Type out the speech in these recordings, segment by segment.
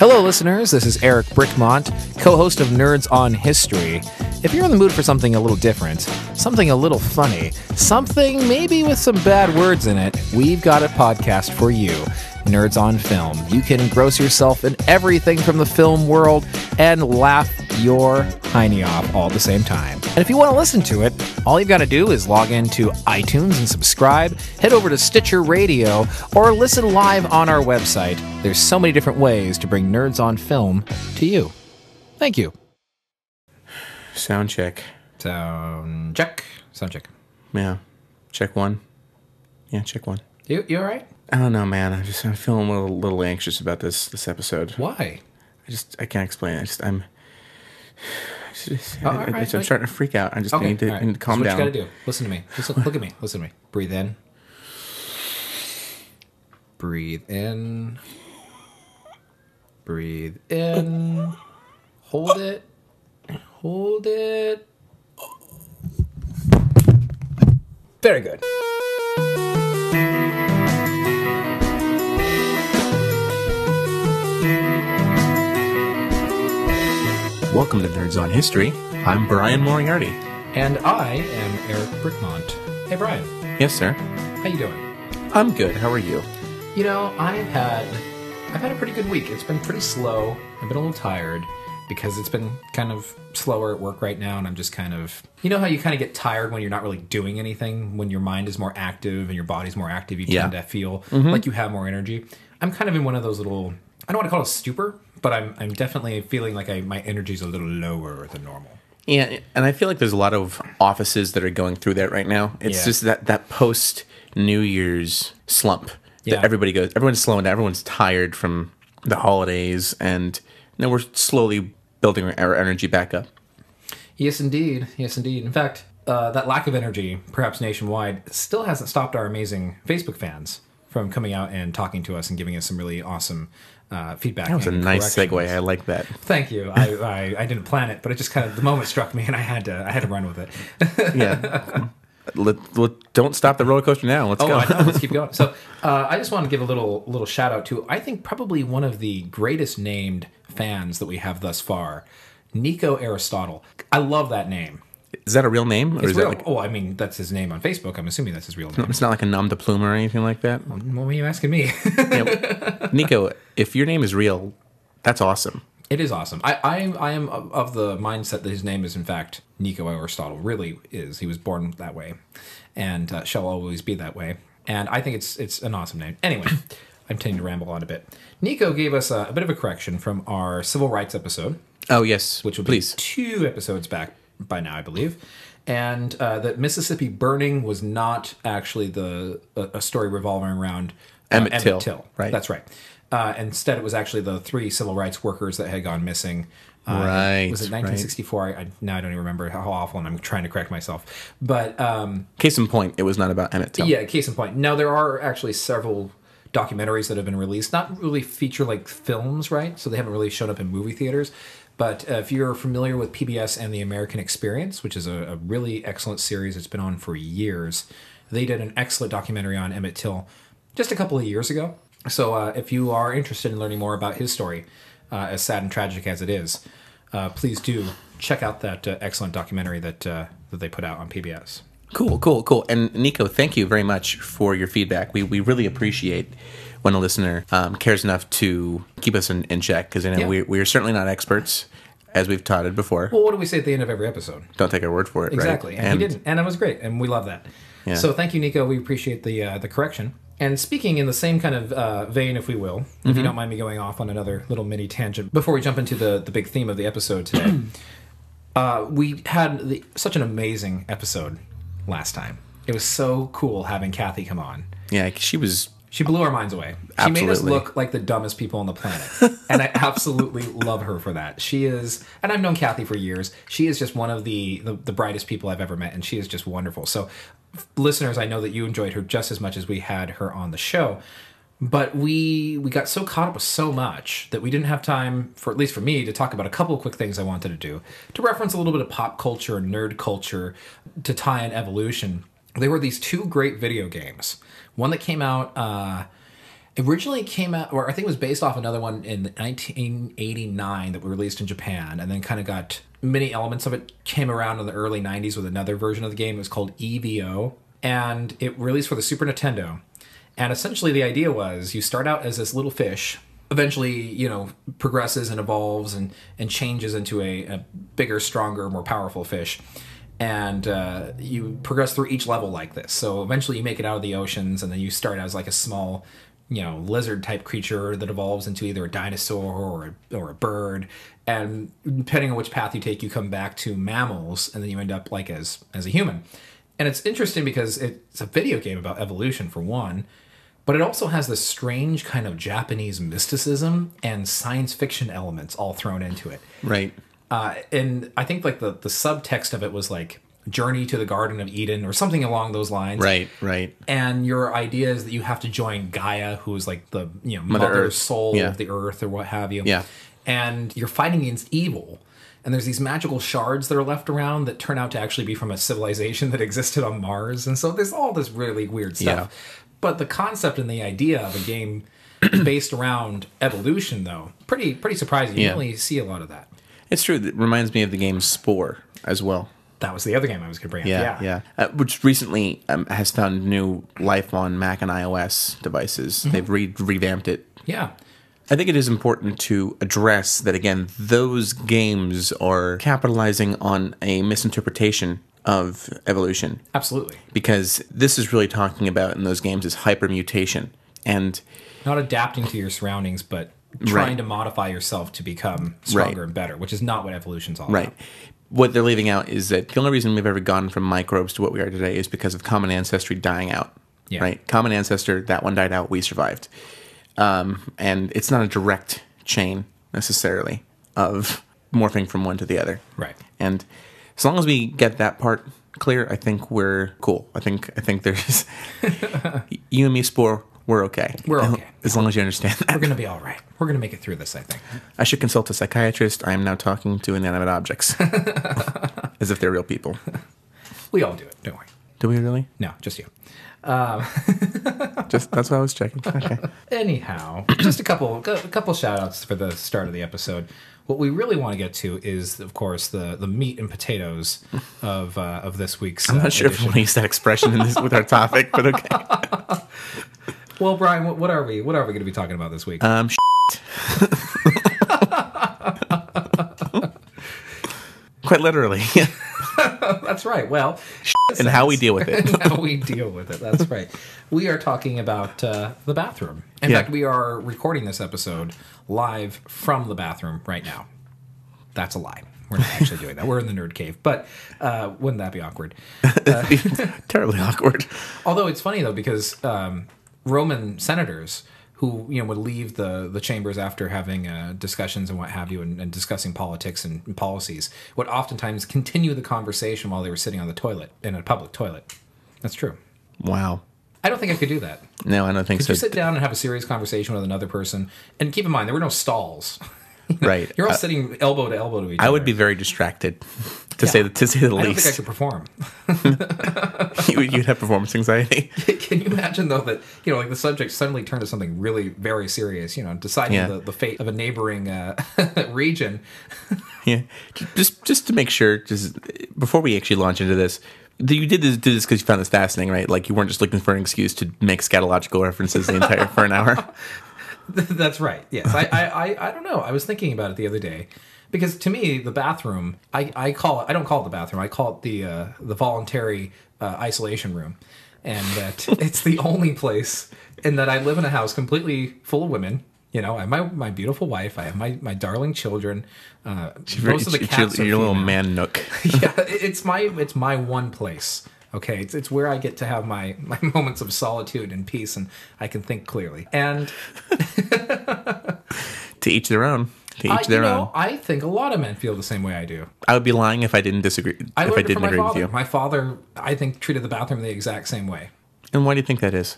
Hello, listeners. This is Eric Brickmont, co host of Nerds on History. If you're in the mood for something a little different, something a little funny, something maybe with some bad words in it, we've got a podcast for you Nerds on Film. You can engross yourself in everything from the film world and laugh your hiney off all at the same time. And if you want to listen to it, all you've got to do is log into iTunes and subscribe, head over to Stitcher Radio, or listen live on our website. There's so many different ways to bring Nerds on Film to you. Thank you. Sound check. Sound check. Sound check. Yeah. Check one. Yeah, check one. You you all right? I don't know, man. I'm just I'm feeling a little, little anxious about this this episode. Why? I just I can't explain. it. I just I'm. I just, I, all I, right, I'm okay. starting to freak out. I just Okay. need, to, right. need to calm This is down. what you gotta do. Listen to me. Just look, look at me. Listen to me. Breathe in. Breathe in. Breathe in. Hold it. Hold it. Very good. Welcome to Nerds on History. I'm Bryan Moriarty. And I am Eric Brickmont. Hey Bryan, Yes, sir. how you doing? I'm good. How are you? You know, I've had I've had a pretty good week. It's been pretty slow. I've been a little tired because it's been kind of slower at work right now and I'm just kind of you know how you kind of get tired when you're not really doing anything when your mind is more active and your body's more active you Yeah. tend to feel mm-hmm. like you have more energy. I'm kind of in one of those little I don't want to call it a stupor, but I'm I'm definitely feeling like I my energy's a little lower than normal. Yeah, and I feel like there's a lot of offices that are going through that right now. It's Yeah. just that that post New Year's slump Yeah. that everybody goes. Everyone's slowing down. Everyone's tired from the holidays, and know, we're slowly building our- our energy back up. Yes, indeed. Yes, indeed. In fact, uh, that lack of energy, perhaps nationwide, still hasn't stopped our amazing Facebook fans from coming out and talking to us and giving us some really awesome uh, feedback. That was a nice segue. I like that. Thank you. I, I, I didn't plan it, but it just kind of the moment struck me, and I had to I had to run with it. Yeah. let, let, don't stop the roller coaster now. Let's Oh, go. I know. Let's keep going. So, uh, I just want to give a little little shout out to I think probably one of the greatest named fans that we have thus far, Nico Aristotle. I love that name. Is that a real name, or It's is real. that like? oh, I mean that's his name on Facebook. I'm assuming that's his real name. It's not like a nom de plume or anything like that. What were you asking me? Yeah. Nico, if your name is real, that's awesome. it is awesome. I, I, I am of the mindset that his name is in fact Nico Aristotle. Really is. He was born that way, and uh, shall always be that way. And I think it's it's an awesome name. Anyway, I'm tending to ramble on a bit. Nico gave us a, a bit of a correction from our civil rights episode, Oh yes, which will please. be two episodes back by now, I believe. And uh, that Mississippi burning was not actually the a, a story revolving around uh, Emmett Till, right. That's right. Uh, instead, it was actually the three civil rights workers that had gone missing. Uh, Right, Was it right. 1964? I, I, now I don't even remember how awful, and I'm trying to correct myself. But um, Case in point, it was not about Emmett Till. yeah, case in point. Now there are actually several documentaries that have been released, not really feature like films, right? So they haven't really shown up in movie theaters. But uh, if you're familiar with PBS and the American Experience, which is a, a really excellent series, it's been on for years. They did an excellent documentary on Emmett Till just a couple of years ago. So uh, if you are interested in learning more about his story, uh, as sad and tragic as it is, uh, please do check out that uh, excellent documentary that uh, that they put out on PBS. Cool, cool, cool. And Nico, thank you very much for your feedback. We we really appreciate when a listener um, cares enough to keep us in, in check because you know Yeah. we we are certainly not experts, as we've touted before. Well, what do we say at the end of every episode? Don't take our word for it. Exactly, right? and, he didn't, and it was great, and we love that. Yeah. So thank you, Nico. We appreciate the uh, the correction. And speaking in the same kind of uh, vein, if we will, if Mm-hmm. you don't mind me going off on another little mini tangent before we jump into the the big theme of the episode today, uh, we had the, such an amazing episode last time. It was so cool having Kathy come on. Yeah, she was. She blew our minds away. She made us look like the dumbest people on the planet. and I absolutely love her for that. She is, and I've known Kathy for years. She is just one of the, the, the brightest people I've ever met, and she is just wonderful. So, listeners, I know that you enjoyed her just as much as we had her on the show. But we we got so caught up with so much that we didn't have time for at least for me to talk about a couple of quick things I wanted to do to reference a little bit of pop culture and nerd culture to tie in evolution. There were these two great video games. One that came out uh, originally came out, or I think it was based off another one in 1989 that was released in Japan, and then kind of got many elements of it came around in the early 90s with another version of the game. It was called EVO, and it released for the Super Nintendo. And essentially, the idea was you start out as this little fish, eventually, you know, progresses and evolves and, and changes into a, a bigger, stronger, more powerful fish. And uh, you progress through each level like this. So eventually, you make it out of the oceans, and then you start as like a small, you know, lizard type creature that evolves into either a dinosaur or a, or a bird. And depending on which path you take, you come back to mammals, and then you end up like as as a human. And it's interesting because it's a video game about evolution for one, but it also has this strange kind of Japanese mysticism and science fiction elements all thrown into it. Right. Uh, and I think like the the subtext of it was like Journey to the Garden of Eden or something along those lines. Right. Right. And your idea is that you have to join Gaia, who is like the you know Mother mother, soul Yeah. of the earth or what have you. Yeah. And you're fighting against evil. And there's these magical shards that are left around that turn out to actually be from a civilization that existed on Mars. And so there's all this really weird stuff. But the concept and the idea of a game based around evolution, though, pretty pretty surprising. You Yeah. don't really see a lot of that. It's true. It reminds me of the game Spore as well. That was the other game I was going to bring up. Yeah, yeah. Uh, which recently um, has found new life on Mac and iOS devices. They've re- revamped it. Yeah. I think it is important to address that again, those games are capitalizing on a misinterpretation of evolution Absolutely. because this is really talking about in those games is hypermutation. And Not adapting to your surroundings, but trying Right. to modify yourself to become stronger Right. and better, which is not what evolution's all Right. about. What they're leaving out is that the only reason we've ever gone from microbes to what we are today is because of common ancestry dying out. Yeah. Right? Common ancestor, that one died out, we survived. Um, and it's not a direct chain necessarily of morphing from one to the other. Right. And as long as we get that part clear, I think we're cool. I think I think there's you and me, Spore, we're okay. We're okay. As long as you understand that. We're going to be all right. We're going to make it through this, I think. I should consult a psychiatrist. I am now talking to inanimate objects. As if they're real people. We all do it. Don't worry. Do we really? No, just you. Just that's what I was checking. Okay. Anyhow, just a couple a couple shout outs for the start of the episode. What we really want to get to is, of course, the, the meat and potatoes of uh, of this week's. I'm not sure if we want to use that expression in this with our topic, but okay. Well, Bryan, what, what are we? What are we going to be talking about this week? Um, quite literally, That's right. Well, and how we deal with it. how we deal with it. That's right. We are talking about uh, the bathroom. In Yeah. fact, we are recording this episode live from the bathroom right now. That's a lie. We're not actually doing that. We're in the nerd cave, but uh, wouldn't that be awkward? Terribly awkward. Although it's funny though because um, Roman senators who you know would leave the the chambers after having uh, discussions and what have you and, and discussing politics and, and policies would oftentimes continue the conversation while they were sitting on the toilet in a public toilet. That's true. Wow. I don't think I could do that. No, I don't think Could so. you sit down and have a serious conversation with another person? And keep in mind, there were no stalls. right. You're all Uh, sitting elbow to elbow to each I other. would be very distracted, to say the, to say the I don't think I least. could perform. you, you'd have performance anxiety. Can you imagine though that you know, like the subject suddenly turned to something really very serious? You know, deciding Yeah. the, the fate of a neighboring uh, region. Yeah, just just to make sure, just before we actually launch into this, th- you did this did this because you found this fascinating, right? Like you weren't just looking for an excuse to make scatological references the entire for an hour. That's right. Yes, I, I, I, I don't know. I was thinking about it the other day because to me, the bathroom, I, I call it. I don't call it the bathroom. I call it the uh, the voluntary uh, isolation room, and that it's the only place, and that I live in a house completely full of women. You know, I have my my beautiful wife. I have my my darling children. Uh, most of the It's your, cats are your little man nook. yeah, it's my it's my one place. Okay, it's, it's where I get to have my, my moments of solitude and peace, and I can think clearly. And to each their own. To each I, their know, own. I think a lot of men feel the same way I do. I would be lying if I didn't disagree. I if I didn't agree with you. My father, I think, treated the bathroom the exact same way. And why do you think that is?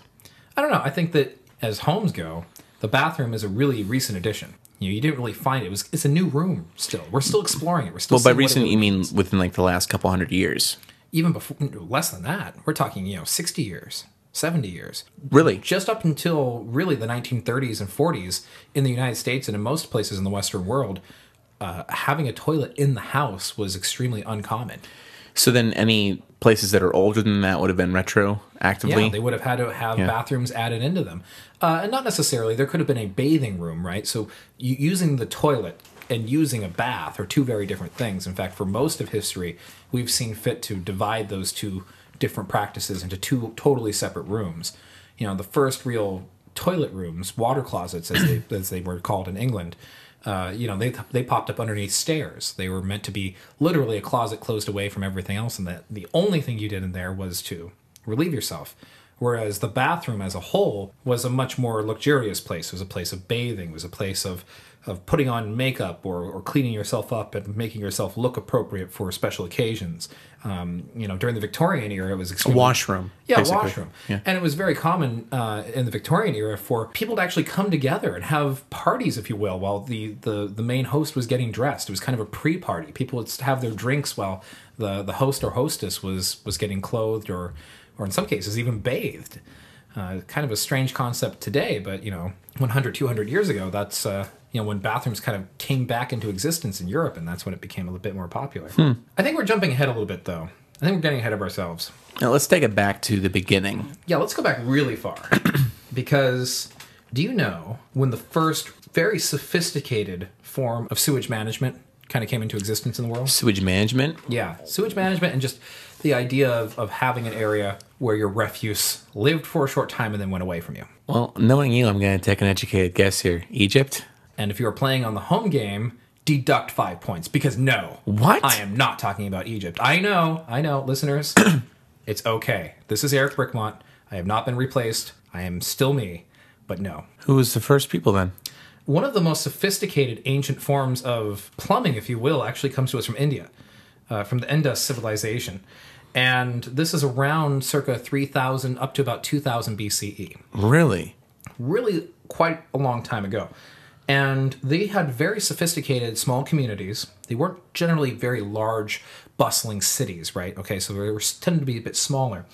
I don't know. I think that as homes go, the bathroom is a really recent addition. You know, you didn't really find it. it was it's a new room still. We're still exploring it. We're still Well, by recent, you mean within like the last couple hundred years. Even before less than that. We're talking you know sixty years. 70 years. Really? Just up until really the 1930s and 40s in the United States and in most places in the Western world, uh, having a toilet in the house was extremely uncommon. So then, any places that are older than that would have been retroactively. Yeah, they would have had to have Yeah. bathrooms added into them, uh, and not necessarily. There could have been a bathing room, right? So using the toilet and using a bath are two very different things. In fact, for most of history, we've seen fit to divide those two different practices into two totally separate rooms. You know, the first real toilet rooms, water closets, as they as they were called in England. Uh, you know, they they popped up underneath stairs. They were meant to be literally a closet closed away from everything else, and that the only thing you did in there was to relieve yourself. Whereas the bathroom as a whole was a much more luxurious place. It was a place of bathing. It was a place of of putting on makeup or, or cleaning yourself up and making yourself look appropriate for special occasions. Um, you know, during the Victorian era, it was extremely washroom. yeah, basically. washroom. Yeah. And it was very common uh, in the Victorian era for people to actually come together and have parties, if you will, while the, the, the main host was getting dressed. It was kind of a pre-party. People would have their drinks while the, the host or hostess was was getting clothed or or in some cases even bathed. Uh, kind of a strange concept today, but you know, 100, 200 years ago, that's uh, you know when bathrooms kind of came back into existence in Europe, and that's when it became a little bit more popular. I think we're jumping ahead a little bit, though. I think we're getting ahead of ourselves. Now let's take it back to the beginning. Yeah, let's go back really far. because do you know when the first very sophisticated form of sewage management kind of came into existence in the world? Sewage management. Yeah, sewage management and just the idea of, of having an area where your refuse lived for a short time and then went away from you. Well, knowing you, I'm going to take an educated guess here. Egypt. And if you were playing on the home game, deduct five points because no. What? I am not talking about Egypt. I know, I know, listeners. it's okay. This is Eric Brickmont. I have not been replaced. I am still me, but no. Who was the first people then? One of the most sophisticated ancient forms of plumbing, if you will, actually comes to us from India, uh, from the Indus civilization. And this is around circa 3000 up to about 2000 BCE Really? really quite a long time ago. And they had very sophisticated small communities. They weren't generally very large, bustling cities, right? Okay, so they were tended to be a bit smaller.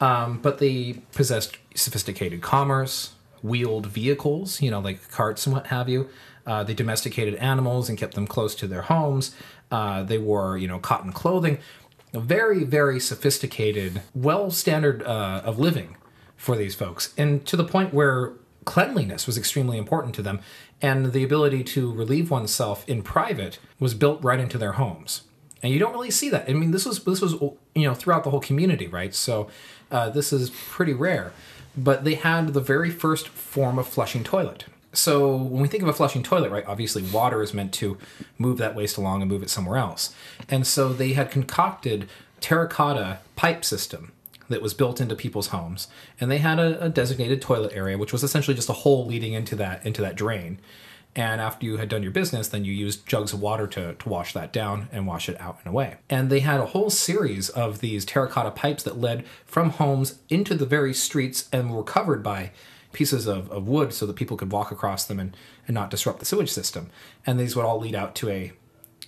Um, but they possessed sophisticated commerce, wheeled vehicles, you know, like carts and what have you. Uh, they domesticated animals and kept them close to their homes. Uh, they wore, you know, cotton clothing. A very, very sophisticated, well standard uh, of living for these folks, and to the point where cleanliness was extremely important to them, and the ability to relieve oneself in private was built right into their homes. And you don't really see that. I mean, this was this was you know throughout the whole community, right? So uh, this is pretty rare. But they had the very first form of flushing toilet. So when we think of a flushing toilet, right, obviously water is meant to move that waste along and move it somewhere else. And so they had concocted terracotta pipe system that was built into people's homes, and they had a, a designated toilet area, which was essentially just a hole leading into that into that drain. And after you had done your business, then you used jugs of water to, to wash that down and wash it out and away. And they had a whole series of these terracotta pipes that led from homes into the very streets and were covered by pieces of, of wood so that people could walk across them and, and not disrupt the sewage system. And these would all lead out to a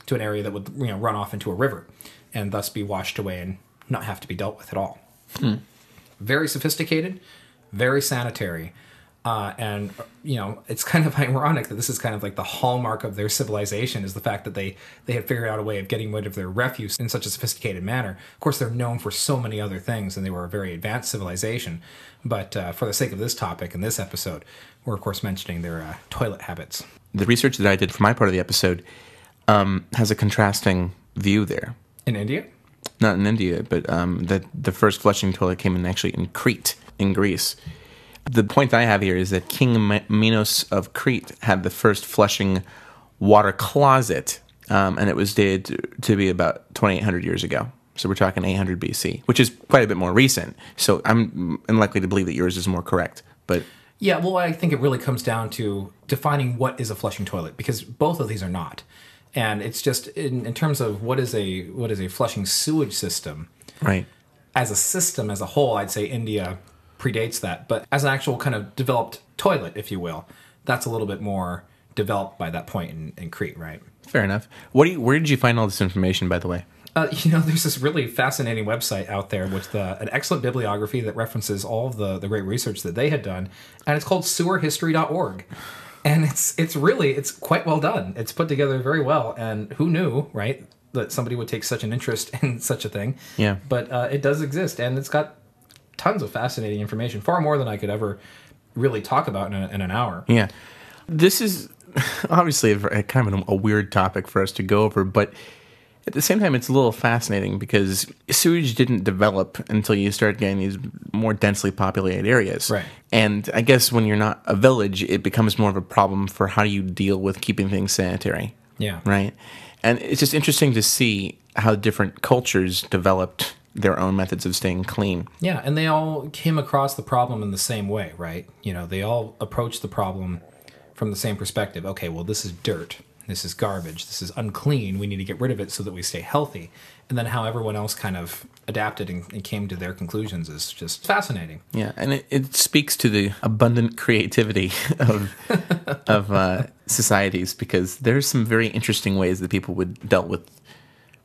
to an area that would you know run off into a river and thus be washed away and not have to be dealt with at all. Hmm. Very sophisticated, very sanitary. Uh, and you know it's kind of ironic that this is kind of like the hallmark of their civilization is the fact that they they had figured out a way of getting rid of their refuse in such a sophisticated manner. Of course, they're known for so many other things, and they were a very advanced civilization. But uh, for the sake of this topic and this episode, we're of course mentioning their uh, toilet habits. The research that I did for my part of the episode um, has a contrasting view there. In India, Not in India, but um, that the first flushing toilet came in actually in Crete, in Greece. The point I have here is that King Minos of Crete had the first flushing water closet, um, and it was dated to, to be about 2,800 years ago. So we're talking 800 BC, which is quite a bit more recent. So I'm unlikely to believe that yours is more correct. But Yeah, well, I think it really comes down to defining what is a flushing toilet because both of these are not, and it's just in, in terms of what is a what is a flushing sewage system right, as a system as a whole. I'd say India predates that, but as an actual kind of developed toilet, if you will, that's a little bit more developed by that point in, in Crete, right? fair enough. What do you? Where did you find all this information, by the way? Uh, you know, there's this really fascinating website out there with uh, an excellent bibliography that references all of the, the great research that they had done, and it's called sewerhistory.org. And it's it's really it's quite well done. It's put together very well, and who knew, right, that somebody would take such an interest in such a thing? Yeah. But uh, it does exist, and it's got tons of fascinating information, far more than I could ever really talk about in, a, in an hour. Yeah. This is obviously a, a kind of a, a weird topic for us to go over, but at the same time, it's a little fascinating because sewage didn't develop until you start getting these more densely populated areas. Right. And I guess when you're not a village, it becomes more of a problem for how do you deal with keeping things sanitary. Yeah. Right. And it's just interesting to see how different cultures developed their own methods of staying clean. Yeah, and they all came across the problem in the same way, right? You know, they all approached the problem from the same perspective. Okay, well, this is dirt. This is garbage. This is unclean. We need to get rid of it so that we stay healthy. And then how everyone else kind of adapted and, and came to their conclusions is just fascinating. Yeah, and it, it speaks to the abundant creativity of of uh, societies because there's some very interesting ways that people would dealt with.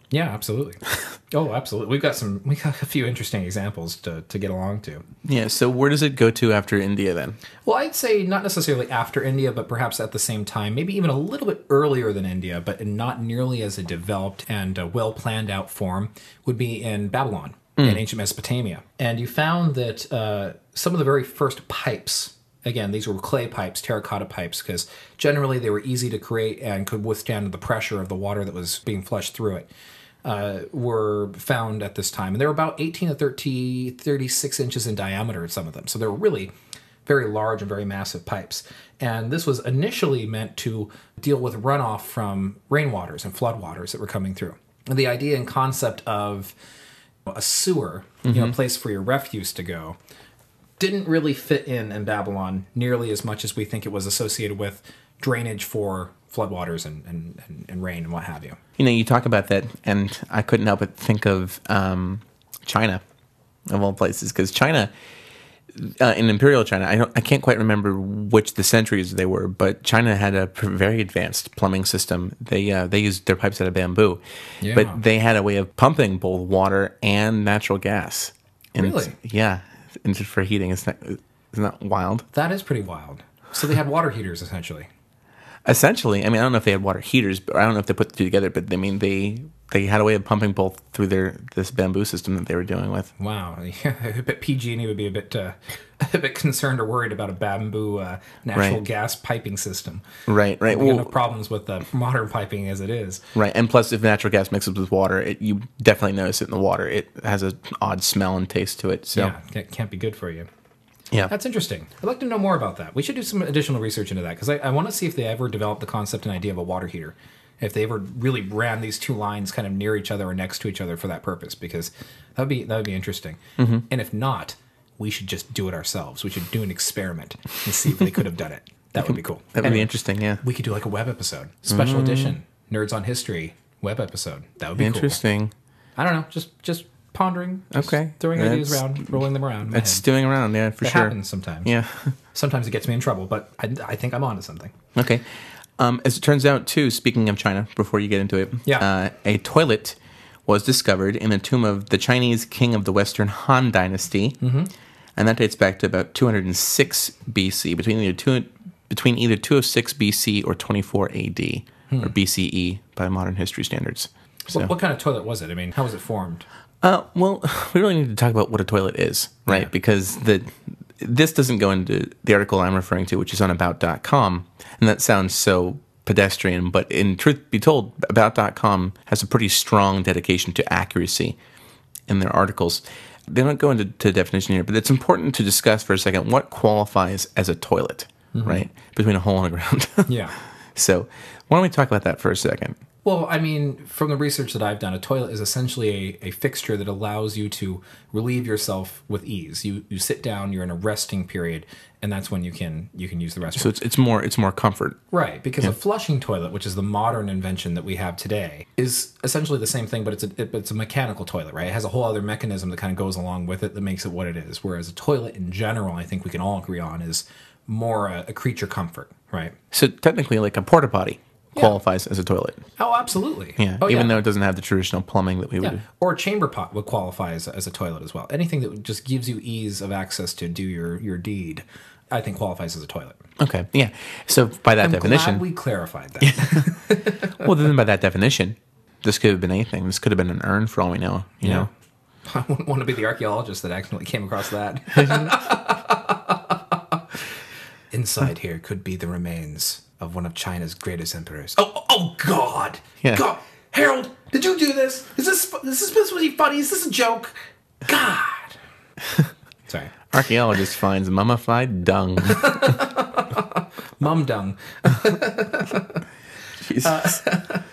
Yeah, absolutely. oh, absolutely. We've got some. We got a few interesting examples to to get along to. Yeah. So where does it go to after India then? Well, I'd say not necessarily after India, but perhaps at the same time, maybe even a little bit earlier than India, but not nearly as a developed and uh, well planned out form, would be in Babylon, in ancient Mesopotamia. And you found that uh, some of the very first pipes, again, these were clay pipes, terracotta pipes, because generally they were easy to create and could withstand the pressure of the water that was being flushed through it. Uh, were found at this time, and they were about 18 to 30, 36 inches in diameter. Some of them, so they were really very large and very massive pipes. And this was initially meant to deal with runoff from rainwaters and floodwaters that were coming through. And the idea and concept of a sewer, you know, a place for your refuse to go, didn't really fit in in Babylon nearly as much as we think it was associated with drainage for floodwaters and, and, and, rain and what have you. You know, you talk about that, and I couldn't help but think of um, China, of all places, because China, uh, in Imperial China, I, don't, I can't quite remember which the centuries they were, but China had a very advanced plumbing system. They uh, they used their pipes out of bamboo, Yeah. but they had a way of pumping both water and natural gas. And Really? Yeah, and just for heating. Isn't that, isn't that wild? That is pretty wild. So they had water heaters essentially. Essentially, I mean, I don't know if they had water heaters, but I don't know if they put the two together. But I mean, they they had a way of pumping both through their this bamboo system that they were doing with. Wow, I bet PG&E would be a bit uh, a bit concerned or worried about a bamboo uh, natural Right. gas piping system. Right, right. We Well, enough problems with uh, modern piping as it is. right. And plus, if natural gas mixes with water, it, you definitely notice it in the water. It has an odd smell and taste to it. So, Yeah, that can't be good for you. Yeah. That's interesting. I'd like to know more about that. We should do some additional research into that because I, I want to see if they ever developed the concept and idea of a water heater. If they ever really ran these two lines kind of near each other or next to each other for that purpose, because that would be that would be interesting. Mm-hmm. And if not, we should just do it ourselves. We should do an experiment and see if they could have done it. That would be cool. that would be interesting. Yeah. We could do like a web episode, special edition, nerds on history web episode. That would be Interesting. cool. I don't know, just just pondering, Okay. throwing ideas around, rolling them around. It's head. stewing around. Yeah, for It sure. happens sometimes. Yeah. Sometimes it gets me in trouble, but I, I think I'm onto something. Okay. Um, as it turns out, too, speaking of China, before you get into it, Yeah. uh, a toilet was discovered in the tomb of the Chinese king of the Western Han Dynasty, Mm-hmm. and that dates back to about 206 BC, between either two, between either 206 BC or 24 AD or BCE by modern history standards. So, What, what kind of toilet was it? I mean, how was it formed? Uh, well, we really need to talk about what a toilet is, right? Yeah. Because the this doesn't go into the article I'm referring to, which is on about.com, and that sounds so pedestrian, but in truth be told, about.com has a pretty strong dedication to accuracy in their articles. They don't go into to definition here, but it's important to discuss for a second what qualifies as a toilet, right? Between a hole and the ground. Yeah. so, why don't we talk about that for a second? Well, I mean, from the research that I've done, a toilet is essentially a, a fixture that allows you to relieve yourself with ease. You you sit down, you're in a resting period, and that's when you can you can use the restroom. So it's it's more it's more comfort. Right, because a flushing toilet, which is the modern invention that we have today, is essentially the same thing, but it's a it, it's a mechanical toilet, right? It has a whole other mechanism that kind of goes along with it that makes it what it is. Whereas a toilet in general, I think we can all agree on, is more a, a creature comfort, right? So technically, like a porta potty. Qualifies as a toilet. Oh, absolutely. Yeah, Oh, even though it doesn't have the traditional plumbing that we Yeah. would. Or a chamber pot would qualify as, as a toilet as well. Anything that just gives you ease of access to do your, your deed, I think qualifies as a toilet. Okay, yeah. So by that I'm definition, glad we clarified that. well, then by that definition, this could have been anything. This could have been an urn for all we know. You know. I wouldn't want to be the archaeologist that accidentally came across that. Inside here could be the remains of one of China's greatest emperors. Oh, oh, God! Yeah. God, Harold, did you do this? Is this is this supposed to be funny? Is this a joke? God. Sorry, Archaeologist finds mummified dung. mum dung. Jesus. Uh,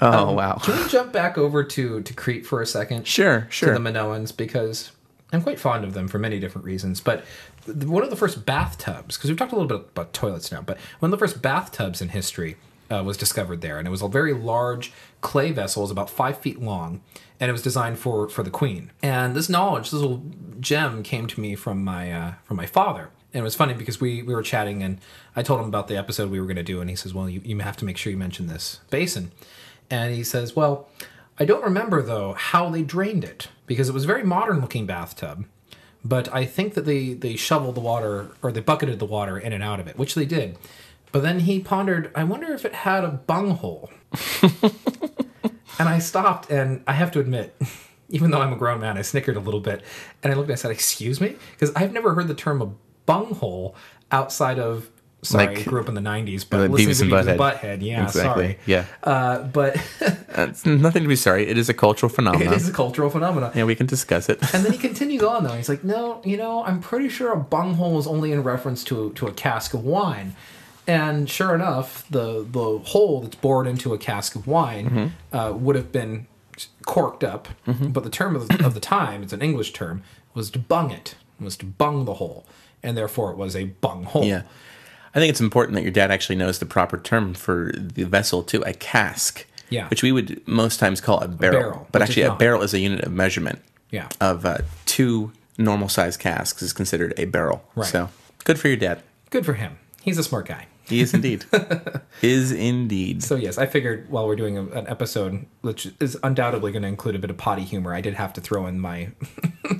oh um, wow. Can we jump back over to to Crete for a second? Sure, to sure. the Minoans because I'm quite fond of them for many different reasons. But th- one of the first bathtubs, because we've talked a little bit about toilets now, but one of the first bathtubs in history uh, was discovered there, and it was a very large clay vessel, it was about five feet long, and it was designed for for the queen. And this knowledge, this little gem, came to me from my uh, from my father. And it was funny because we, we were chatting and I told him about the episode we were going to do. And he says, Well, you, you have to make sure you mention this basin. And he says, Well, I don't remember though how they drained it because it was a very modern looking bathtub. But I think that they, they shoveled the water or they bucketed the water in and out of it, which they did. But then he pondered, I wonder if it had a bunghole. and I stopped and I have to admit, even though I'm a grown man, I snickered a little bit. And I looked and I said, Excuse me? Because I've never heard the term a bunghole outside of. Sorry, Like- grew up in the 90s, but Uh, listening Beavis to and Beavis and Butthead. Butthead. Yeah, exactly. sorry. Yeah. Uh, but It's nothing to be sorry. It is a cultural phenomenon. It is a cultural phenomenon. Yeah, we can discuss it. And then he continues on though. He's like, no, you know, I'm pretty sure a bunghole is only in reference to to a cask of wine. And sure enough, the the hole that's bored into a cask of wine uh, would have been corked up. But the term of the, of the time, it's an English term, was to bung it. Was to bung the hole, and therefore it was a bung hole. Yeah. I think it's important that your dad actually knows the proper term for the vessel too, a cask. Yeah. Which we would most times call a barrel. barrel, but actually, a not. barrel is a unit of measurement. Yeah. Of uh, two normal sized casks is considered a barrel. Right. So good for your dad. Good for him. He's a smart guy. He is indeed. is indeed. So yes, I figured while we're doing a, an episode, which is undoubtedly going to include a bit of potty humor, I did have to throw in my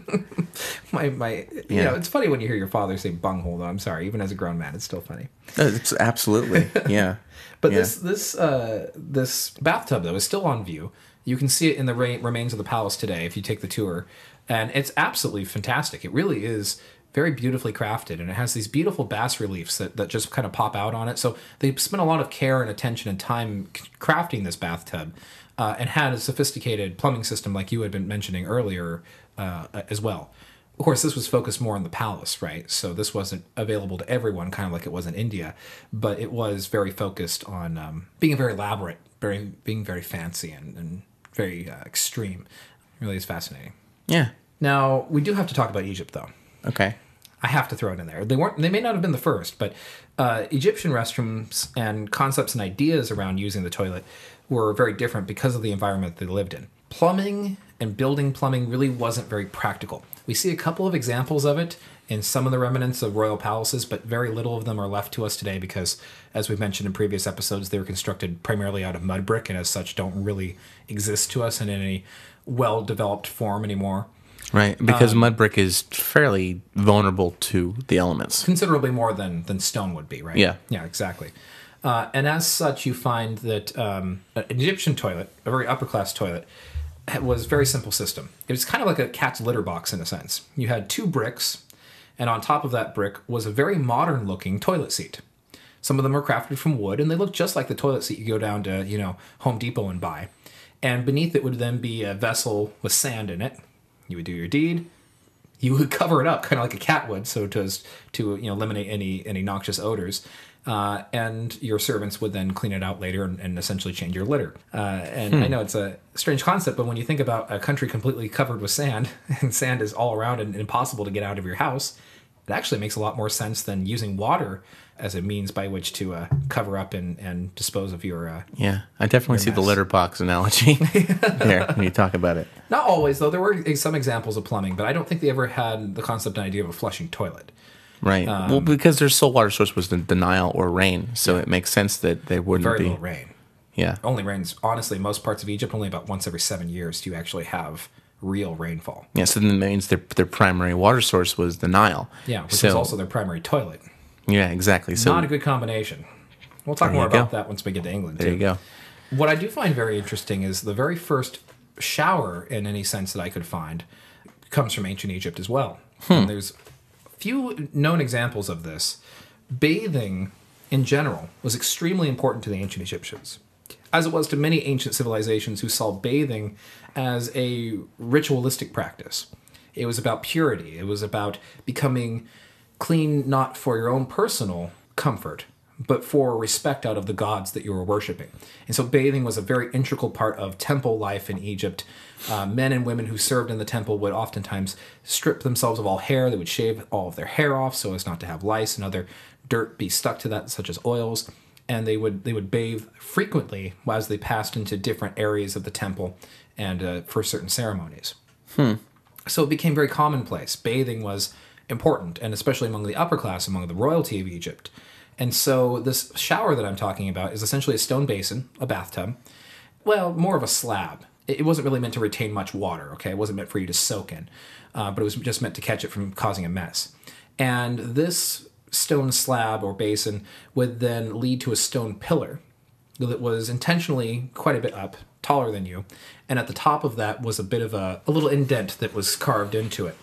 my my. You Yeah. know, it's funny when you hear your father say bunghole. Though I'm sorry, even as a grown man, it's still funny. It's absolutely. Yeah. But Yeah. this this uh, this bathtub though is still on view. You can see it in the ra- remains of the palace today if you take the tour, and it's absolutely fantastic. It really is very beautifully crafted, and it has these beautiful bas reliefs that, that just kind of pop out on it. So they spent a lot of care and attention and time crafting this bathtub, uh, and had a sophisticated plumbing system like you had been mentioning earlier uh, as well. Of course, this was focused more on the palace, right? So this wasn't available to everyone, kind of like it was in India, but it was very focused on um, being very elaborate, very being very fancy and, and very uh, extreme. It really is fascinating. Yeah. Now we do have to talk about Egypt, though. Okay. I have to throw it in there. They weren't. They may not have been the first, but uh, Egyptian restrooms and concepts and ideas around using the toilet were very different because of the environment they lived in. Plumbing and building plumbing really wasn't very practical. We see a couple of examples of it in some of the remnants of royal palaces, but very little of them are left to us today because, as we've mentioned in previous episodes, they were constructed primarily out of mud brick and, as such, don't really exist to us in any well-developed form anymore. Right. Because Um, mud brick is fairly vulnerable to the elements. considerably more than than stone would be, right? Yeah. yeah, exactly. Uh, and as such, you find that um, an Egyptian toilet, a very upper class toilet, was very simple system. It was kind of like a cat's litter box in a sense. You had two bricks, and on top of that brick was a very modern looking toilet seat. Some of them are crafted from wood, and they look just like the toilet seat you go down to, you know, Home Depot and buy. And beneath it would then be a vessel with sand in it. You would do your deed, you would cover it up kind of like a cat would so to to you know eliminate any any noxious odors. Uh, and your servants would then clean it out later and, and essentially change your litter. Uh, and i know it's a strange concept but when you think about a country completely covered with sand and sand is all around and impossible to get out of your house it actually makes a lot more sense than using water as a means by which to uh, cover up and, and dispose of your uh, Yeah. I definitely see the mess. litter box analogy there when you talk about it. not always though there were some examples of plumbing but i don't think they ever had the concept and idea of a flushing toilet Right. Um, well, because their sole water source was the, the Nile or rain, so it makes sense that they wouldn't very be. little rain Yeah. only rains honestly most parts of Egypt only about once every seven years do you actually have real rainfall. Yeah, so then that means their their primary water source was the Nile. Yeah, which so, is also their primary toilet. Yeah, exactly. So Not a good combination. We'll talk more you go. about that once we get to England. there too. you go. What I do find very interesting is the very first shower, in any sense that I could find, comes from ancient Egypt as well. Hmm. And there's few known examples of this. Bathing, in general, was extremely important to the ancient Egyptians, as it was to many ancient civilizations who saw bathing as a ritualistic practice. It was about purity. It was about becoming clean not for your own personal comfort, but for respect out of the gods that you were worshiping. And so bathing was a very integral part of temple life in Egypt. Uh, men and women who served in the temple would oftentimes strip themselves of all hair. They would shave all of their hair off so as not to have lice and other dirt be stuck to that, such as oils. And they would they would bathe frequently as they passed into different areas of the temple and uh, for certain ceremonies. So it became very commonplace. Bathing was important, and especially among the upper class, among the royalty of Egypt. And so this shower that I'm talking about is essentially a stone basin, a bathtub. Well, more of a slab. It wasn't really meant to retain much water, okay? It wasn't meant for you to soak in, uh, but it was just meant to catch it from causing a mess. And this stone slab or basin would then lead to a stone pillar that was intentionally quite a bit up, taller than you. And at the top of that was a bit of a, a little indent that was carved into it.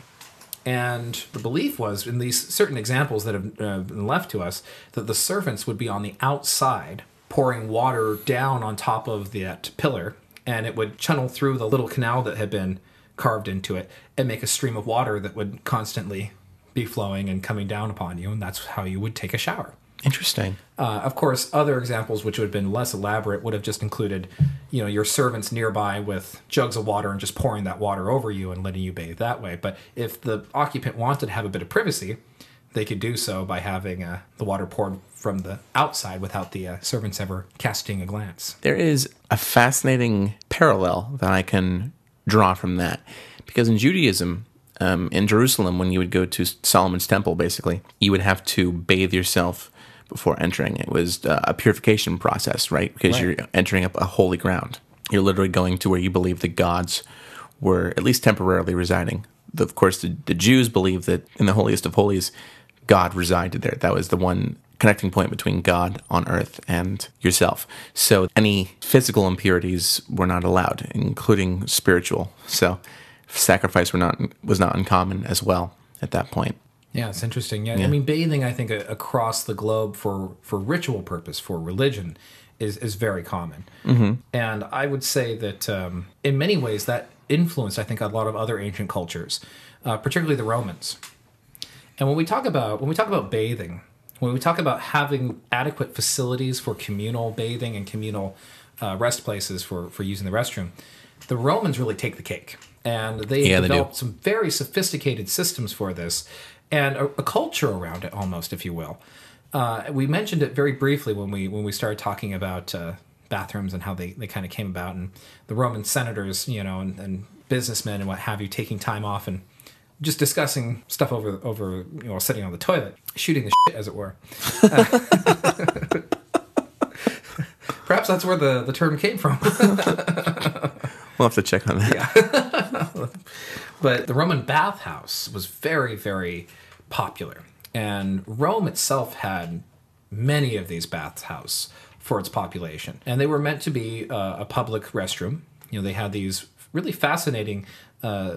And the belief was, in these certain examples that have uh, been left to us, that the servants would be on the outside pouring water down on top of that pillar, and it would channel through the little canal that had been carved into it and make a stream of water that would constantly be flowing and coming down upon you, and that's how you would take a shower. Interesting. Uh, of course, other examples which would have been less elaborate would have just included, you know, your servants nearby with jugs of water and just pouring that water over you and letting you bathe that way. But if the occupant wanted to have a bit of privacy, they could do so by having uh, the water poured from the outside without the uh, servants ever casting a glance. There is a fascinating parallel that I can draw from that. Because in Judaism, um, in Jerusalem, when you would go to Solomon's temple, basically, you would have to bathe yourself before entering. It was uh, a purification process, right? Because Right. you're entering up a holy ground. You're literally going to where you believe the gods were at least temporarily residing. The- Of course, the, the Jews believe that in the holiest of holies, God resided there. That was the one connecting point between God on earth and yourself. So any physical impurities were not allowed, including spiritual. So sacrifice were not was not uncommon as well at that point. Yeah, it's interesting. Yeah, I mean, bathing, I think, across the globe for for ritual purpose, for religion, is is very common. Mm-hmm. And I would say that um, in many ways that influenced, I think, a lot of other ancient cultures, uh, particularly the Romans. And when we talk about when we talk about bathing, when we talk about having adequate facilities for communal bathing and communal uh, rest places for for using the restroom, the Romans really take the cake, and they Yeah, they developed some very sophisticated systems for this, and a, a culture around it, almost, if you will. Uh, we mentioned it very briefly when we when we started talking about uh, bathrooms and how they, they kind of came about, and the Roman senators, you know, and, and businessmen and what have you, taking time off and just discussing stuff over over you know sitting on the toilet, shooting the shit, as it were. Perhaps that's where the, the term came from. We'll have to check on that. But the Roman bathhouse was very, very popular. And Rome itself had many of these bathhouses for its population. And they were meant to be uh, a public restroom. You know, they had these really fascinating uh,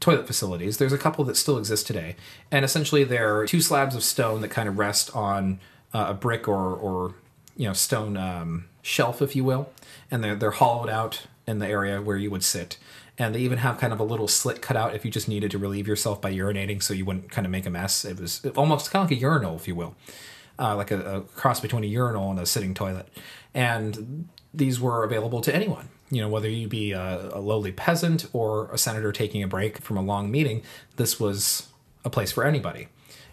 toilet facilities. There's a couple that still exist today. And essentially, they're two slabs of stone that kind of rest on uh, a brick or, or you know, stone um, shelf, if you will. And they're, they're hollowed out in the area where you would sit and they even have kind of a little slit cut out if you just needed to relieve yourself by urinating so you wouldn't kind of make a mess. It was almost kind of like a urinal if you will. Uh, like a, a cross between a urinal and a sitting toilet. And these were available to anyone you know whether you be a, a lowly peasant or a senator taking a break from a long meeting this was a place for anybody.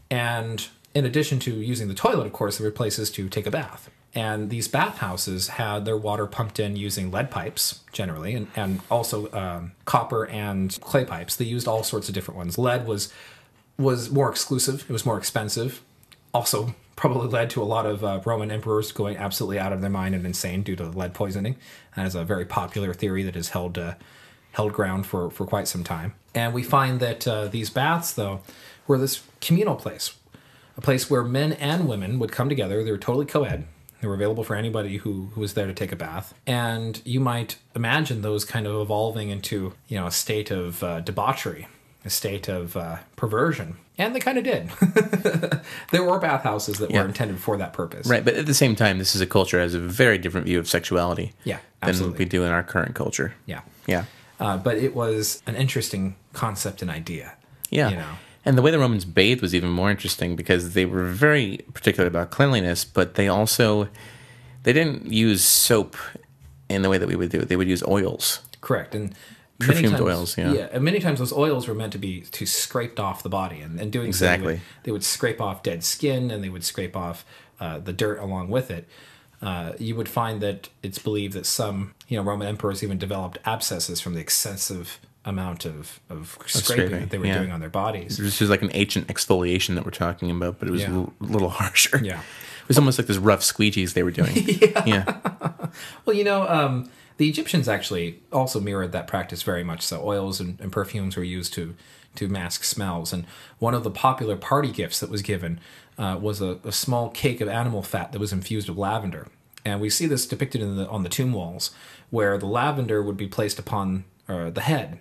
And in addition to using the toilet of course there were places to take a bath and these bathhouses had their water pumped in using lead pipes generally and, and also um, copper and clay pipes they used all sorts of different ones lead was was more exclusive it was more expensive also probably led to a lot of uh, Roman emperors going absolutely out of their mind and insane due to lead poisoning. That is a very popular theory that has held uh, held ground for, for quite some time. And we find that uh, these baths, though, were this communal place, a place where men and women would come together. They were totally co ed. They were available for anybody who, who was there to take a bath. And you might imagine those kind of evolving into, you know, a state of uh, debauchery, a state of uh, perversion. And they kind of did. there were bathhouses that Yeah. were intended for that purpose. Right, but at the same time, this is a culture that has a very different view of sexuality Yeah, than we do in our current culture. Yeah. Yeah. Uh, but it was an interesting concept and idea. Yeah. You know. And the way the Romans bathed was even more interesting because they were very particular about cleanliness, but they also they didn't use soap in the way that we would do. They would use oils. Correct. And Perfumed times, oils, yeah. and many times those oils were meant to be to scraped off the body, and, and doing so, they Exactly. would, they would scrape off dead skin, and they would scrape off uh, the dirt along with it. Uh, you would find that it's believed that some, you know, Roman emperors even developed abscesses from the excessive amount of, of scraping, scraping, that they were yeah. doing on their bodies. This is like an ancient exfoliation that we're talking about, but it was Yeah. a little harsher. Yeah. It was almost like this rough squeegees they were doing. yeah. yeah. Well, you know, um, the Egyptians actually also mirrored that practice very much. So oils and, and perfumes were used to to mask smells. And one of the popular party gifts that was given uh, was a, a small cake of animal fat that was infused with lavender. And we see this depicted in the on the tomb walls, where the lavender would be placed upon uh, the head,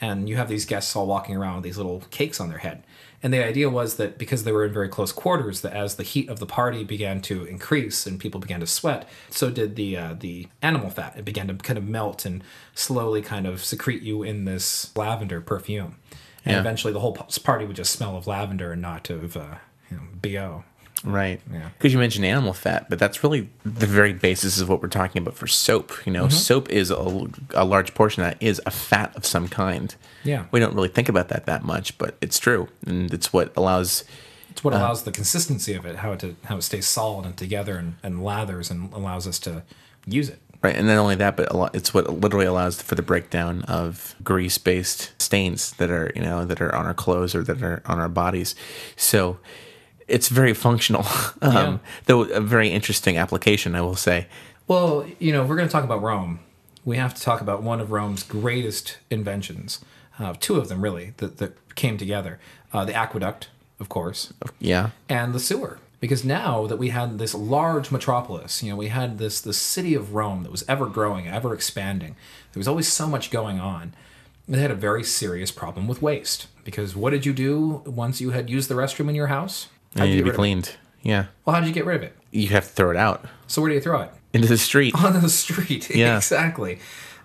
and you have these guests all walking around with these little cakes on their head. And the idea was that because they were in very close quarters, that as the heat of the party began to increase and people began to sweat, so did the uh, the animal fat. It began to kind of melt and slowly kind of secrete you in this lavender perfume. And Yeah. eventually, the whole party would just smell of lavender and not of uh, you know, bo. Right. Yeah. Because you mentioned animal fat, but that's really the very basis of what we're talking about for soap. You Mm-hmm. know, soap is a, a large portion of that is a fat of some kind. Yeah. We don't really think about that that much, but it's true, and it's what allows. It's what allows the consistency of it, how it to, how it stays solid and together and, and lathers and allows us to use it. Right, and not only that, but a lot, it's what literally allows for the breakdown of grease-based stains that are, you know, that are on our clothes or that are on our bodies. So it's very functional, um, Yeah. though a very interesting application, I will say. Well, you know, we're going to talk about Rome, we have to talk about one of Rome's greatest inventions. Uh, two of them, really, that, that came together uh, the aqueduct, of course, Yeah, and the sewer. Because now that we had this large metropolis, you know, we had this this city of Rome that was ever growing, ever expanding. There was always so much going on. They had a very serious problem with waste. Because what did you do once you had used the restroom in your house? It How'd need to be rid of it? cleaned. Yeah, Well, how did you get rid of it? you have to throw it out So where do you throw it? into the street. on the street. Yeah. exactly.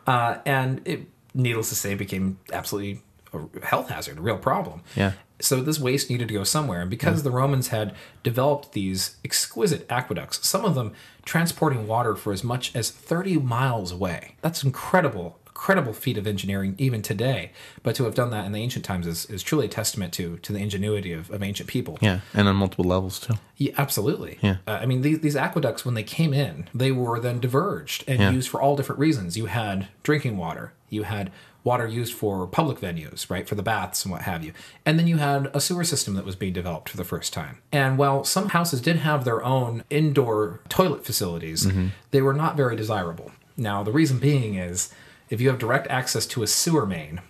Uh, and it, needless to say, became absolutely a health hazard, a real problem. Yeah. So this waste needed to go somewhere, and because the Romans had developed these exquisite aqueducts, some of them transporting water for as much as 30 miles away. That's incredible, incredible feat of engineering even today. But to have done that in the ancient times is, is truly a testament to to the ingenuity of, of ancient people. Yeah, and on multiple levels too. Yeah, absolutely. Yeah. Uh, I mean, these, these aqueducts, when they came in, they were then diverged and Yeah. used for all different reasons. You had drinking water, you had water used for public venues, right, for the baths and what have you. And then you had a sewer system that was being developed for the first time. And while some houses did have their own indoor toilet facilities, Mm-hmm. they were not very desirable. Now, the reason being is if you have direct access to a sewer main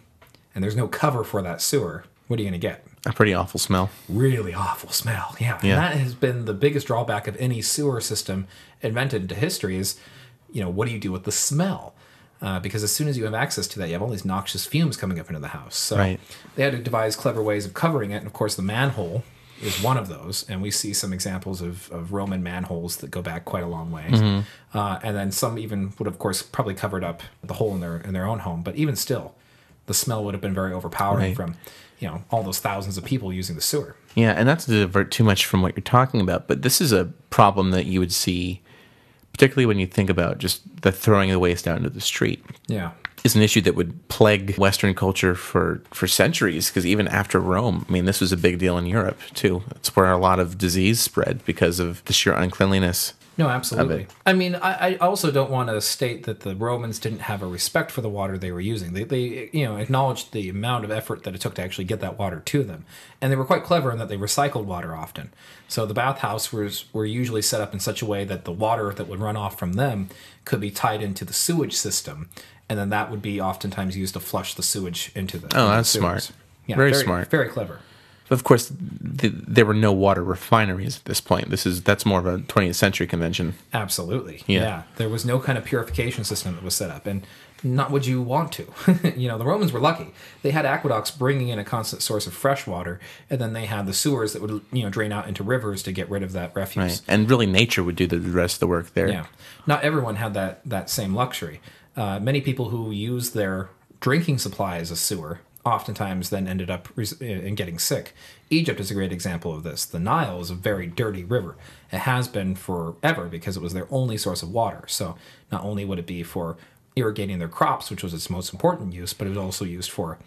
and there's no cover for that sewer, what are you going to get? A pretty awful smell. really awful smell. Yeah. Yeah. And that has been the biggest drawback of any sewer system invented into history is, you know, what do you do with the smell? Uh, because as soon as you have access to that, you have all these noxious fumes coming up into the house. So Right. they had to devise clever ways of covering it. And of course, the manhole is one of those. And we see some examples of, of Roman manholes that go back quite a long way. Mm-hmm. Uh, and then some even would, of course, probably covered up the hole in their in their own home. But even still, the smell would have been very overpowering Right. from, you know, all those thousands of people using the sewer. Yeah, and not to divert too much from what you're talking about, but this is a problem that you would see, particularly when you think about just the throwing the waste out into the street. Yeah. Is an issue that would plague Western culture for for centuries. Because even after Rome, I mean, this was a big deal in Europe too. It's where a lot of disease spread because of the sheer uncleanliness No, absolutely. I mean, I, I also don't want to state that the Romans didn't have a respect for the water they were using. They, they, you know, acknowledged the amount of effort that it took to actually get that water to them, and they were quite clever in that they recycled water often. So the bathhouse was were usually set up in such a way that the water that would run off from them could be tied into the sewage system, and then that would be oftentimes used to flush the sewage into the. Oh, into the that's smart. Yeah, Very smart. Very clever. Of course, th- there were no water refineries at this point. This is that's more of a 20th century convention. Absolutely. Yeah. Yeah. There was no kind of purification system that was set up, and not would you want to. you know, the Romans were lucky. They had aqueducts bringing in a constant source of fresh water, and then they had the sewers that would, you know, drain out into rivers to get rid of that refuse. Right. And really, nature would do the rest of the work there. Yeah. Not everyone had that that same luxury. Uh, many people who used their drinking supply as a sewer oftentimes then ended up res- in getting sick. Egypt is a great example of this. The Nile is a very dirty river. It has been forever because it was their only source of water. So not only would it be for irrigating their crops, which was its most important use, but it was also used for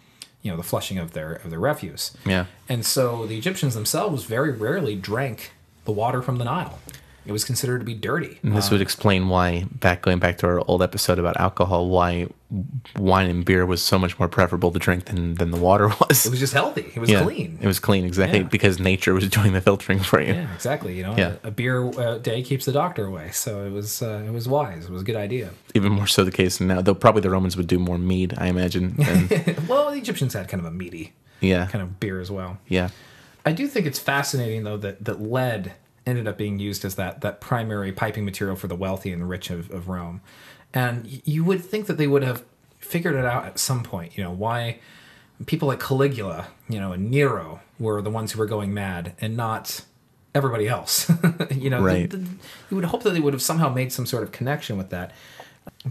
you know the flushing of their of their refuse. Yeah. And so the Egyptians themselves very rarely drank the water from the Nile. It was considered to be dirty. And this would explain why, back going back to our old episode about alcohol, why wine and beer was so much more preferable to drink than, than the water was. It was just healthy. It was yeah, clean. It was clean, exactly, Yeah. because nature was doing the filtering for you. yeah, exactly. You know, Yeah. a, a beer uh, day keeps the doctor away. So it was uh, it was wise. It was a good idea. Even more so the case now, though probably the Romans would do more mead, I imagine. than- well, the Egyptians had kind of a meaty yeah. kind of beer as well. Yeah. I do think it's fascinating though that that lead ended up being used as that that primary piping material for the wealthy and the rich of, of Rome, and you would think that they would have figured it out at some point. You know why people like Caligula, you know, and Nero were the ones who were going mad, and not everybody else. you know, Right. the- the- you would hope that they would have somehow made some sort of connection with that.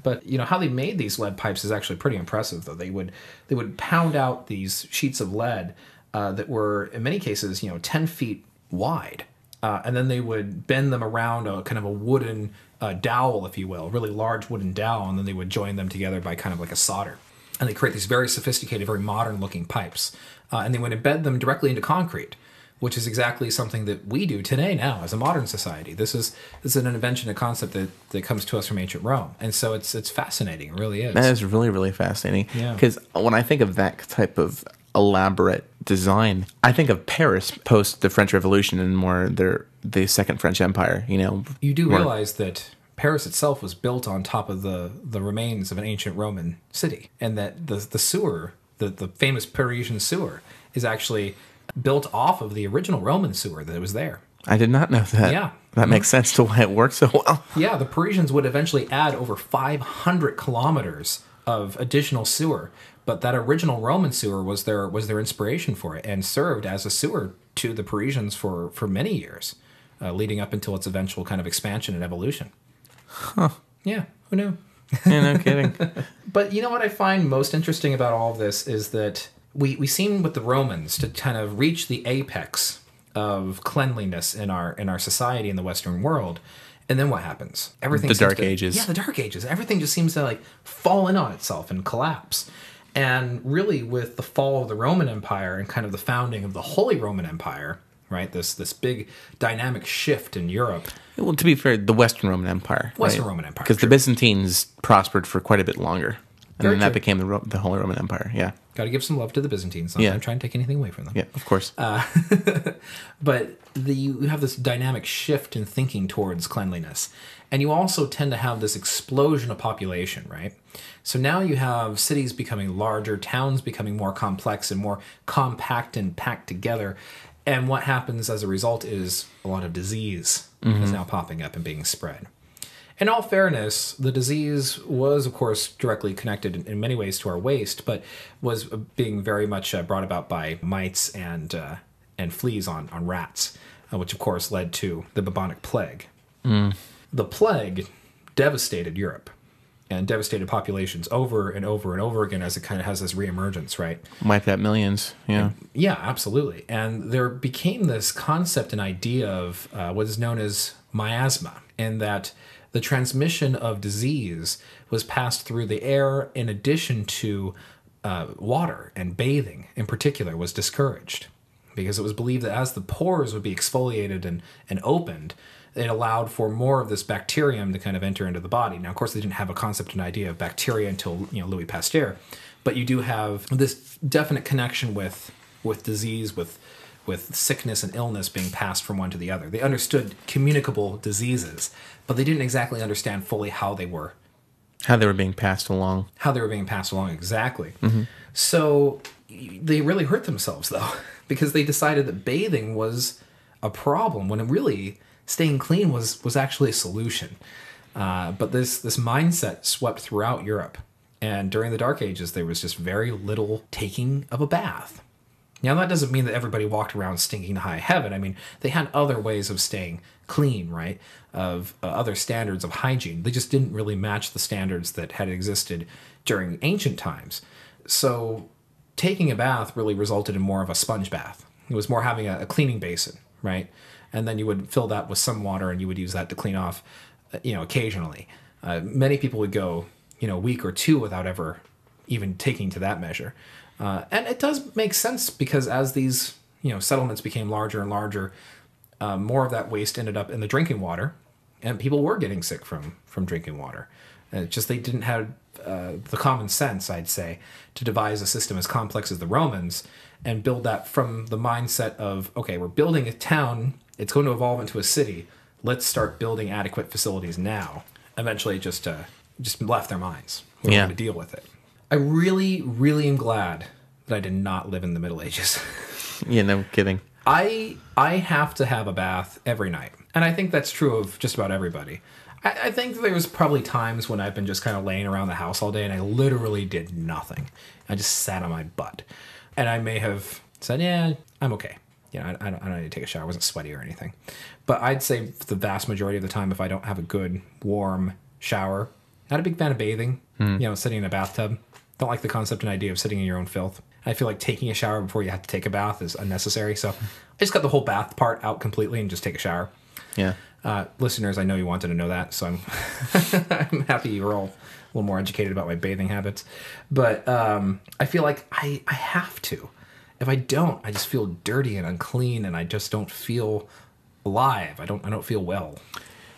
But you know how they made these lead pipes is actually pretty impressive. Though they would they would pound out these sheets of lead uh, that were in many cases you know ten feet wide, uh, and then they would bend them around a kind of a wooden uh, dowel, if you will, a really large wooden dowel, and then they would join them together by kind of like a solder, and they create these very sophisticated, very modern looking pipes, uh, and they would embed them directly into concrete which is exactly something that we do today now as a modern society. This is this is an invention, a concept that, that comes to us from ancient Rome, and so it's it's fascinating. It really is. That is really, really fascinating. Yeah. Because when I think of that type of elaborate design, I think of Paris post the French Revolution and more their the Second French Empire. You know, you do more- realize that Paris itself was built on top of the the remains of an ancient Roman city, and that the the sewer, the the famous Parisian sewer, is actually built off of the original Roman sewer that was there. I did not know that. Yeah. that makes mm-hmm. sense to why it worked so well. Yeah, the Parisians would eventually add over 500 kilometers of additional sewer, but that original Roman sewer was their was their inspiration for it and served as a sewer to the Parisians for for many years, uh, leading up until its eventual kind of expansion and evolution. Huh. Yeah, who knew? yeah, no kidding. But you know what I find most interesting about all of this is that we we seem with the Romans to kind of reach the apex of cleanliness in our in our society in the Western world. And then what happens? Everything The Dark to- Ages. Yeah, the Dark Ages. Everything just seems to like fall in on itself and collapse. And really, with the fall of the Roman Empire and kind of the founding of the Holy Roman Empire, right? This this big dynamic shift in Europe. well, to be fair, the Western Roman Empire. Western Roman Empire, Because the. Byzantines prospered for quite a bit longer. And Very then that became the, Ro- the Holy Roman Empire. Yeah. Got to give some love to the Byzantines. I'm Yeah. not trying to take anything away from them. Yeah, of course. Uh, but the, you have this dynamic shift in thinking towards cleanliness and you also tend to have this explosion of population right? So now you have cities becoming larger towns becoming more complex and more compact and packed together. And what happens as a result is a lot of disease is now popping up and being spread. In all fairness, the disease was, of course, directly connected in, in many ways to our waste, but was being very much uh, brought about by mites and uh, and fleas on on rats, uh, which of course led to the bubonic plague. The plague devastated Europe and devastated populations over and over and over again as it kind of has this reemergence, right? Wiped out millions. Yeah. Yeah, absolutely. And there became this concept and idea of uh, what is known as miasma, in that the transmission of disease was passed through the air in addition to uh, water, and bathing in particular was discouraged. because it was believed that as the pores would be exfoliated and, and opened, it allowed for more of this bacterium to kind of enter into the body. Now, of course, they didn't have a concept and idea of bacteria until you know Louis Pasteur, but you do have this definite connection with with disease, with with sickness and illness being passed from one to the other. They understood communicable diseases, but they didn't exactly understand fully how they were How they were being passed along. how they were being passed along exactly. Mm-hmm. So they really hurt themselves though, because they decided that bathing was a problem when it really staying clean was was actually a solution. Uh, but this this mindset swept throughout Europe, and during the Dark Ages, there was just very little taking of a bath. Now that doesn't mean that everybody walked around stinking to high heaven. I mean, they had other ways of staying clean, right? Of uh, other standards of hygiene. They just didn't really match the standards that had existed during ancient times. So taking a bath really resulted in more of a sponge bath. It was more having a, a cleaning basin, right? And then you would fill that with some water and you would use that to clean off, uh, you know, occasionally. Uh, many people would go, you know, a week or two without ever even taking to that measure. Uh, and it does make sense because as these, you know, settlements became larger and larger, uh, more of that waste ended up in the drinking water, and people were getting sick from from drinking water. And it's just they didn't have uh, the common sense, I'd say, to devise a system as complex as the Romans and build that from the mindset of okay, we're building a town, it's going to evolve into a city. Let's start building adequate facilities now. Eventually, just uh, just left their minds. We Yeah. to deal with it. I really, really am glad that I did not live in the Middle Ages. Yeah, no kidding. I I have to have a bath every night, and I think that's true of just about everybody. I, I think there was probably times when I've been just kind of laying around the house all day, and I literally did nothing. I just sat on my butt, and I may have said, "Yeah, I'm okay." You know, I, I, don't, I don't need to take a shower. I wasn't sweaty or anything. But I'd say for the vast majority of the time, if I don't have a good warm shower, not a big fan of bathing. You know, sitting in a bathtub. Don't like the concept and idea of sitting in your own filth. I feel like taking a shower before you have to take a bath is unnecessary. So I just cut the whole bath part out completely and just take a shower. Yeah. Uh, listeners, I know you wanted to know that, so I'm I'm happy you're all a little more educated about my bathing habits. But um, I feel like I I have to. If I don't, I just feel dirty and unclean, and I just don't feel alive. I don't I don't feel well.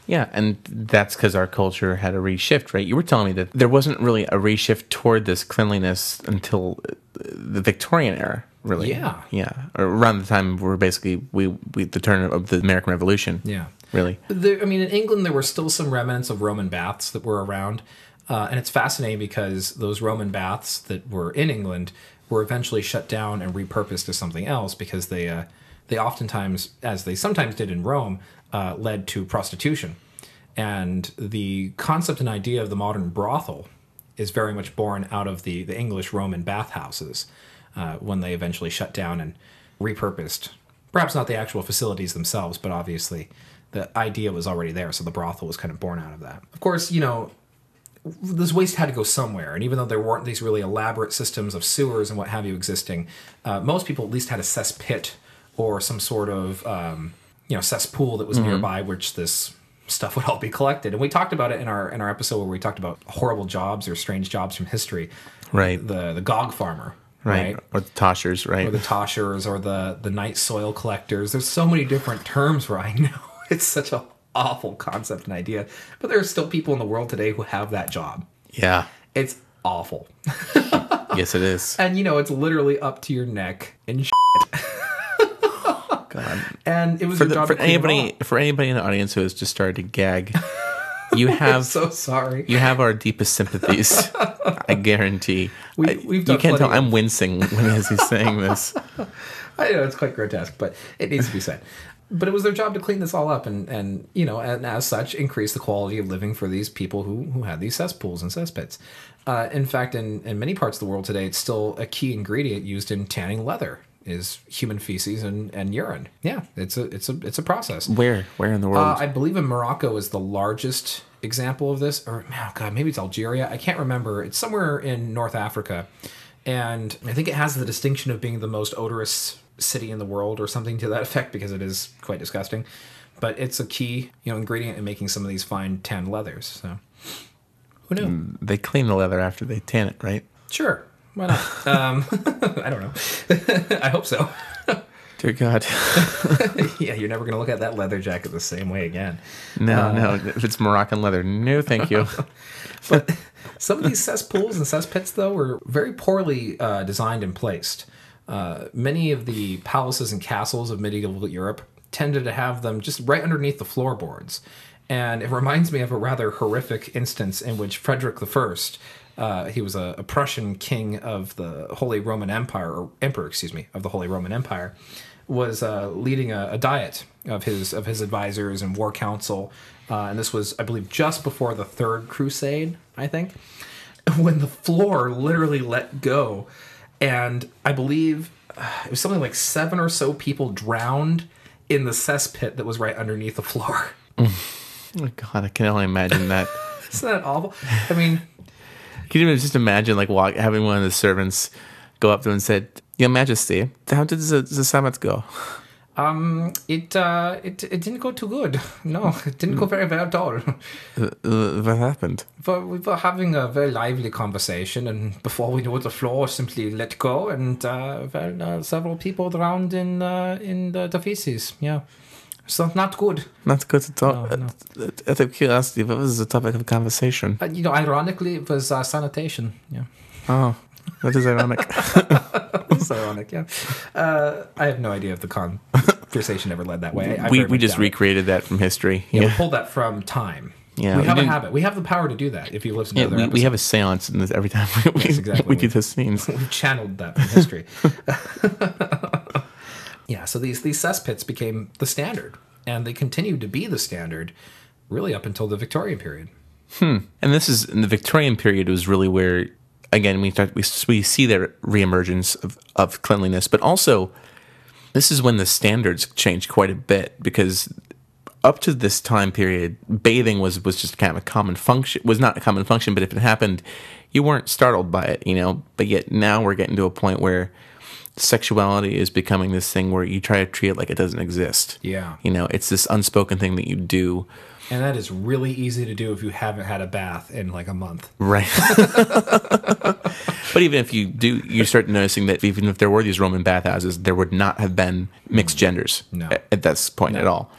Yeah, and that's because our culture had a reshift, right? You were telling me that there wasn't really a reshift toward this cleanliness until uh, the Victorian era, really. Yeah. yeah, or around the time we're basically we, we the turn of the American Revolution. Yeah. really. There, I mean, in England, there were still some remnants of Roman baths that were around. Uh, and it's fascinating because those Roman baths that were in England were eventually shut down and repurposed as something else because they, uh, they oftentimes, as they sometimes did in Rome, uh, led to prostitution. And the concept and idea of the modern brothel is very much born out of the, the English Roman bathhouses uh, when they eventually shut down and repurposed. Perhaps not the actual facilities themselves, but obviously the idea was already there, so the brothel was kind of born out of that. Of course, you know, this waste had to go somewhere, and even though there weren't these really elaborate systems of sewers and what have you existing, uh, most people at least had a cesspit or some sort of um, you know cesspool that was nearby, which this stuff would all be collected. And we talked about it in our in our episode where we talked about horrible jobs or strange jobs from history. Right. The the gong farmer. Right. right? Or the toshers, right? or the toshers or the the night soil collectors. There's so many different terms where I know it's such a awful concept and idea, but there are still people in the world today who have that job. yeah. It's awful, yes, it is. and you know it's literally up to your neck and shit. God. And it was For, the, for to clean them anybody, for anybody in the audience who has just started to gag, you I'm have so sorry. you have our deepest sympathies. I guarantee. We- we've you can't tell. of- I'm wincing when as he's saying this. I know it's quite grotesque, but it needs to be said. But it was their job to clean this all up, and and you know, and as such, increase the quality of living for these people who who had these cesspools and cesspits. Uh, in fact, in in many parts of the world today, it's still a key ingredient used in tanning leather is human feces and, and urine. Yeah, it's a it's a it's a process. Where? Where in the world? Uh, I believe in Morocco is the largest example of this, or oh god, maybe it's Algeria. I can't remember. It's somewhere in North Africa, and I think it has the distinction of being the most odorous city in the world, or something to that effect, because it is quite disgusting. But it's a key, you know, ingredient in making some of these fine tan leathers. So, who knew? they clean the leather after they tan it, right? Sure, why not? um, I don't know. I hope so. Dear God. yeah, you're never going to look at that leather jacket the same way again. No, no. If it's Moroccan leather, no, thank you. But some of these cesspools and cesspits, though, were very poorly uh, designed and placed. Uh, many of the palaces and castles of medieval Europe tended to have them just right underneath the floorboards. And it reminds me of a rather horrific instance in which Frederick I, uh, he was a, a Prussian king of the Holy Roman Empire, or emperor, excuse me, of the Holy Roman Empire, was uh, leading a, a diet of his of his advisors and war council, uh, and this was, I believe, just before the Third Crusade, I think, when the floor literally let go, and I believe uh, it was something like seven or so people drowned in the cesspit that was right underneath the floor. Oh, God, I can only imagine that. Isn't that awful? I mean, Can you even just imagine, like, walk, having one of the servants go up to him and said, Your Majesty, how did the, the summit go? It uh, it it didn't go too good. No, it didn't go very well at all. Uh, uh, what happened? But we were having a very lively conversation, and before we knew it, the floor simply let go, and uh, well, uh, several people drowned in uh, in the, the feces. Yeah, so not good. Not good at all. No, no. Out of curiosity, what was the topic of conversation? You know, ironically, it was uh, sanitation. Yeah, Oh, that is ironic. it's ironic. Yeah, uh, I have no idea if the conversation ever led that way. I we we just doubt recreated that from history. Yeah, we pulled that from time. Yeah, we we have a habit. We have the power to do that. If you listen to Yeah, other we, we have a seance in this every time we, we, Yes, exactly. we do those scenes. We've channeled that from history. yeah, so these these cesspits became the standard, and they continued to be the standard, really up until the Victorian period. Hmm. And this is in the Victorian period was really where, again, we start, we we see the reemergence of, of cleanliness, but also this is when the standards change quite a bit because up to this time period, bathing was was just kind of a common function. Was not a common function, but if it happened, you weren't startled by it, you know. But yet now we're getting to a point where sexuality is becoming this thing where you try to treat it like it doesn't exist. Yeah. you know, it's this unspoken thing that you do. And that is really easy to do if you haven't had a bath in like a month. Right. but even if you do, you start noticing that even if there were these Roman bathhouses, there would not have been mixed mm. genders No. at, at this point at all.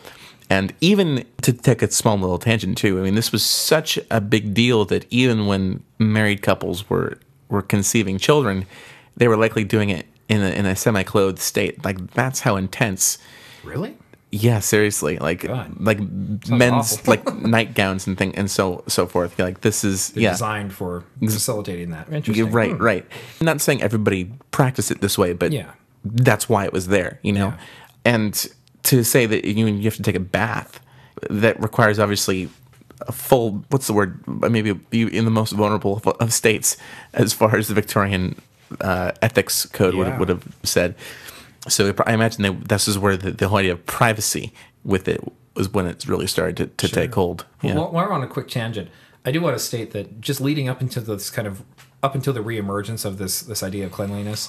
And even to take a small little tangent too, I mean, this was such a big deal that even when married couples were were conceiving children, they were likely doing it in a, in a semi-clothed state. Like that's how intense. Really? Yeah, seriously, like God. like men's awful. like nightgowns and thing and so so forth. Like this is They're yeah. designed for facilitating that. Yeah, Interesting. right, Hmm. right. I'm not saying everybody practiced it this way, but Yeah. that's why it was there, you know. Yeah. And to say that you you have to take a bath, that requires obviously a full what's the word? Maybe you in the most vulnerable of, of states, as far as the Victorian uh, ethics code would, Yeah. would have said. So I imagine that this is where the, the whole idea of privacy with it was when it really started to, to take hold. Yeah. Well, while we're on a quick tangent, I do want to state that just leading up into this kind of up until the reemergence of this this idea of cleanliness,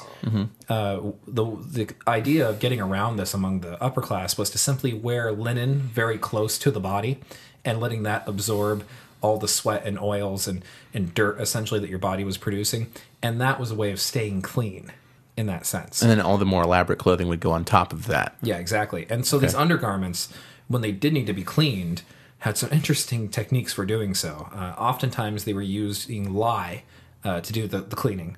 uh, the the idea of getting around this among the upper class was to simply wear linen very close to the body, and letting that absorb all the sweat and oils and and dirt essentially that your body was producing, and that was a way of staying clean in that sense. and then all the more elaborate clothing would go on top of that. Yeah, exactly. And so these undergarments, when they did need to be cleaned, had some interesting techniques for doing so. Uh, oftentimes, they were using lye uh, to do the, the cleaning.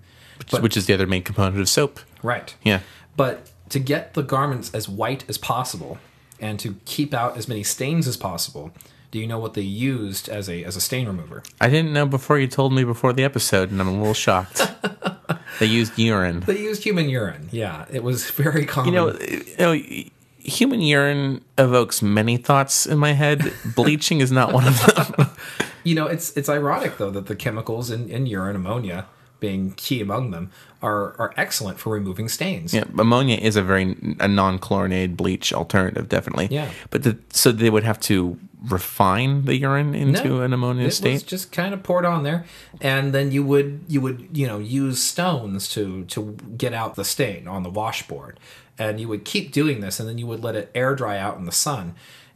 But, which is the other main component of soap. right. Yeah. But to get the garments as white as possible and to keep out as many stains as possible, do you know what they used as a as a stain remover? I didn't know before you told me before the episode, and I'm a little shocked. they used urine. They used human urine. Yeah, it was very common. You know, you know, human urine evokes many thoughts in my head. Bleaching is not one of them. You know, it's it's ironic though that the chemicals in, in urine, ammonia being key among them, are are excellent for removing stains. yeah, ammonia is a very a non-chlorinated bleach alternative, definitely. Yeah. but the, so they would have to refine the urine into No, an ammonia it state. was just kind of poured on there, and then you would you would you know use stones to to get out the stain on the washboard, and you would keep doing this, and then you would let it air dry out in the sun,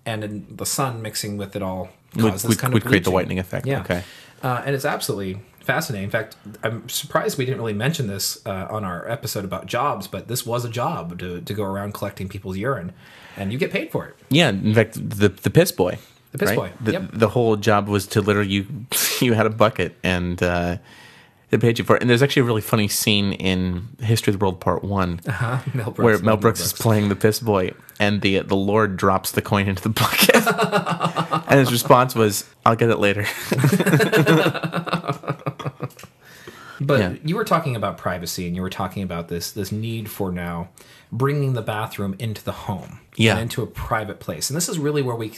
and in the sun mixing with it all Would- would- kind would of create the whitening effect, Yeah, okay. uh, and it's absolutely fascinating. In fact, I'm surprised we didn't really mention this uh, on our episode about jobs, but this was a job to, to go around collecting people's urine, and you get paid for it. Yeah, in fact, the the piss boy. The piss boy, The, yep. the whole job was to literally you you had a bucket and uh, they paid you for it. And there's actually a really funny scene in History of the World Part One Uh-huh. Mel Brooks, where Mel Brooks is playing the piss boy, and the the Lord drops the coin into the bucket, and his response was, "I'll get it later." But Yeah. you were talking about privacy, and you were talking about this this need for now bringing the bathroom into the home, Yeah. and into a private place. And this is really where we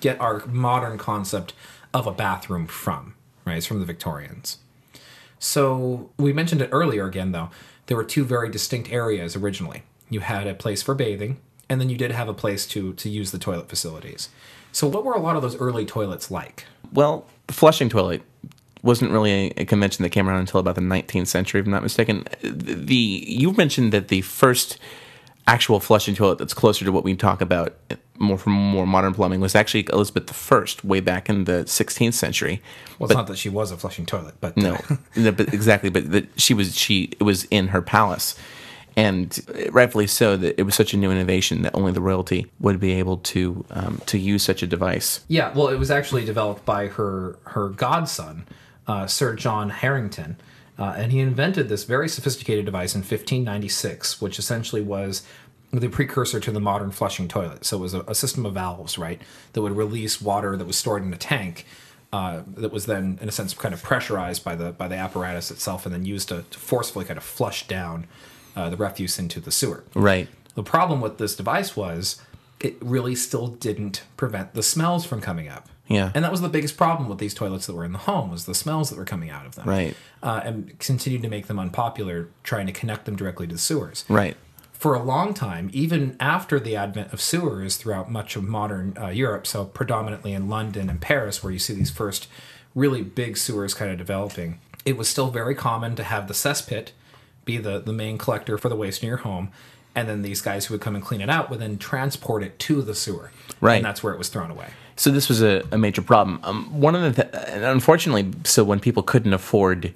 get our modern concept of a bathroom from. Right, it's from the Victorians. So we mentioned it earlier again, though. There were two very distinct areas originally. You had a place for bathing, and then you did have a place to to use the toilet facilities. So what were a lot of those early toilets like? well, the flushing toilet wasn't really a, a convention that came around until about the 19th century, if I'm not mistaken. The you mentioned that the first actual flushing toilet that's closer to what we talk about more from more modern plumbing was actually Elizabeth I, way back in the 16th century. Well, it's not that she was a flushing toilet, but No, uh, no, but exactly. But that she was she it was in her palace, and rightfully so. That it was such a new innovation that only the royalty would be able to um, to use such a device. Yeah, well, it was actually developed by her her godson, uh, Sir John Harington, uh, and he invented this very sophisticated device in 1596, which essentially was the precursor to the modern flushing toilet. So it was a, a system of valves, right, that would release water that was stored in a tank. Uh, that was then, in a sense, kind of pressurized by the by the apparatus itself, and then used to, to forcefully kind of flush down uh, the refuse into the sewer. Right. The problem with this device was it really still didn't prevent the smells from coming up. Yeah. And that was the biggest problem with these toilets that were in the home was the smells that were coming out of them. Right. Uh, and continued to make them unpopular, trying to connect them directly to the sewers. Right. For a long time, even after the advent of sewers throughout much of modern uh, Europe, so predominantly in London and Paris, where you see these first really big sewers kind of developing, it was still very common to have the cesspit be the, the main collector for the waste in your home. And then these guys who would come and clean it out would then transport it to the sewer. Right. And that's where it was thrown away. So this was a, a major problem. Um, one of the th- and unfortunately, so when people couldn't afford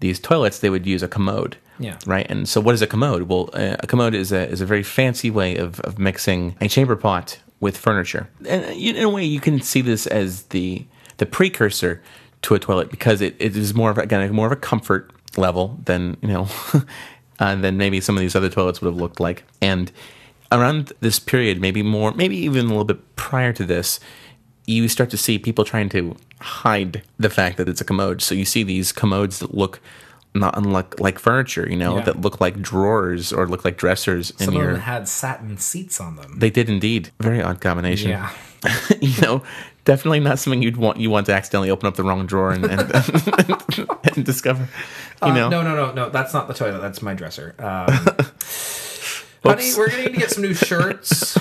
these toilets, they would use a commode. Yeah. Right. And so, what is a commode? Well, uh, a commode is a is a very fancy way of, of mixing a chamber pot with furniture. And uh, you- in a way, you can see this as the the precursor to a toilet because it, it is more of a- again more of a comfort level than you know uh, than maybe some of these other toilets would have looked like. And around this period, maybe more, maybe even a little bit prior to this, you start to see people trying to hide the fact that it's a commode. So you see these commodes that look not unlike like furniture, you know, Yeah. that look like drawers or look like dressers in Some of your. them had satin seats on them. they did indeed. Very odd combination. Yeah. you know, definitely not something you'd want. You want to accidentally open up the wrong drawer and and, and discover. You Uh, know, no, no, no, no. That's not the toilet. That's my dresser. Um, honey, we're gonna to get some new shirts.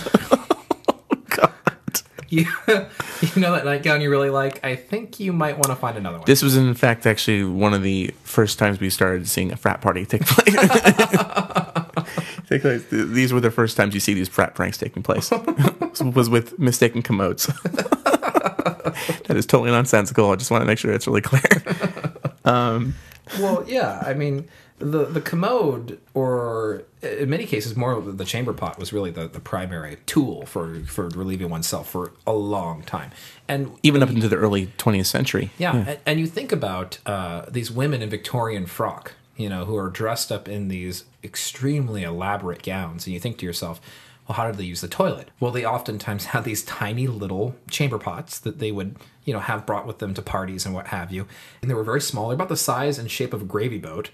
You, you know that nightgown you really like? I think you might want to find another one. This was, in fact, actually one of the first times we started seeing a frat party take place. Take place. These were the first times you see these frat pranks taking place. was with mistaken commodes. that is totally nonsensical. I just want to make sure it's really clear. Um, well, yeah. I mean, the the commode, or in many cases, more of the chamber pot was really the, the primary tool for for relieving oneself for a long time. And Even up into the early 20th century. Yeah, And, and you think about uh, these women in Victorian frock, you know, who are dressed up in these extremely elaborate gowns, and you think to yourself, well, how did they use the toilet? Well, they oftentimes had these tiny little chamber pots that they would, you know, have brought with them to parties and what have you, and they were very small, they're about the size and shape of a gravy boat,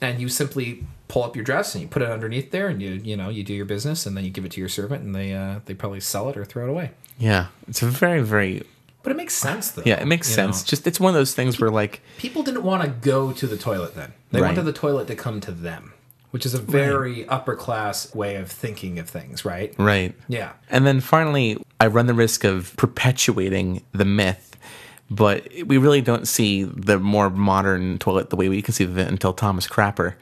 and you simply pull up your dress and you put it underneath there, and you, you know, you do your business, and then you give it to your servant, and they, uh, they probably sell it or throw it away. Yeah. It's a very, very. But it makes sense, though. Yeah, it makes sense. know? Just it's one of those things where, like, people didn't want to go to the toilet then. They Right. wanted the toilet to come to them, which is a very upper class way of thinking of things, right? right. Yeah. And then finally, I run the risk of perpetuating the myth, but we really don't see the more modern toilet the way we conceive of it until Thomas Crapper.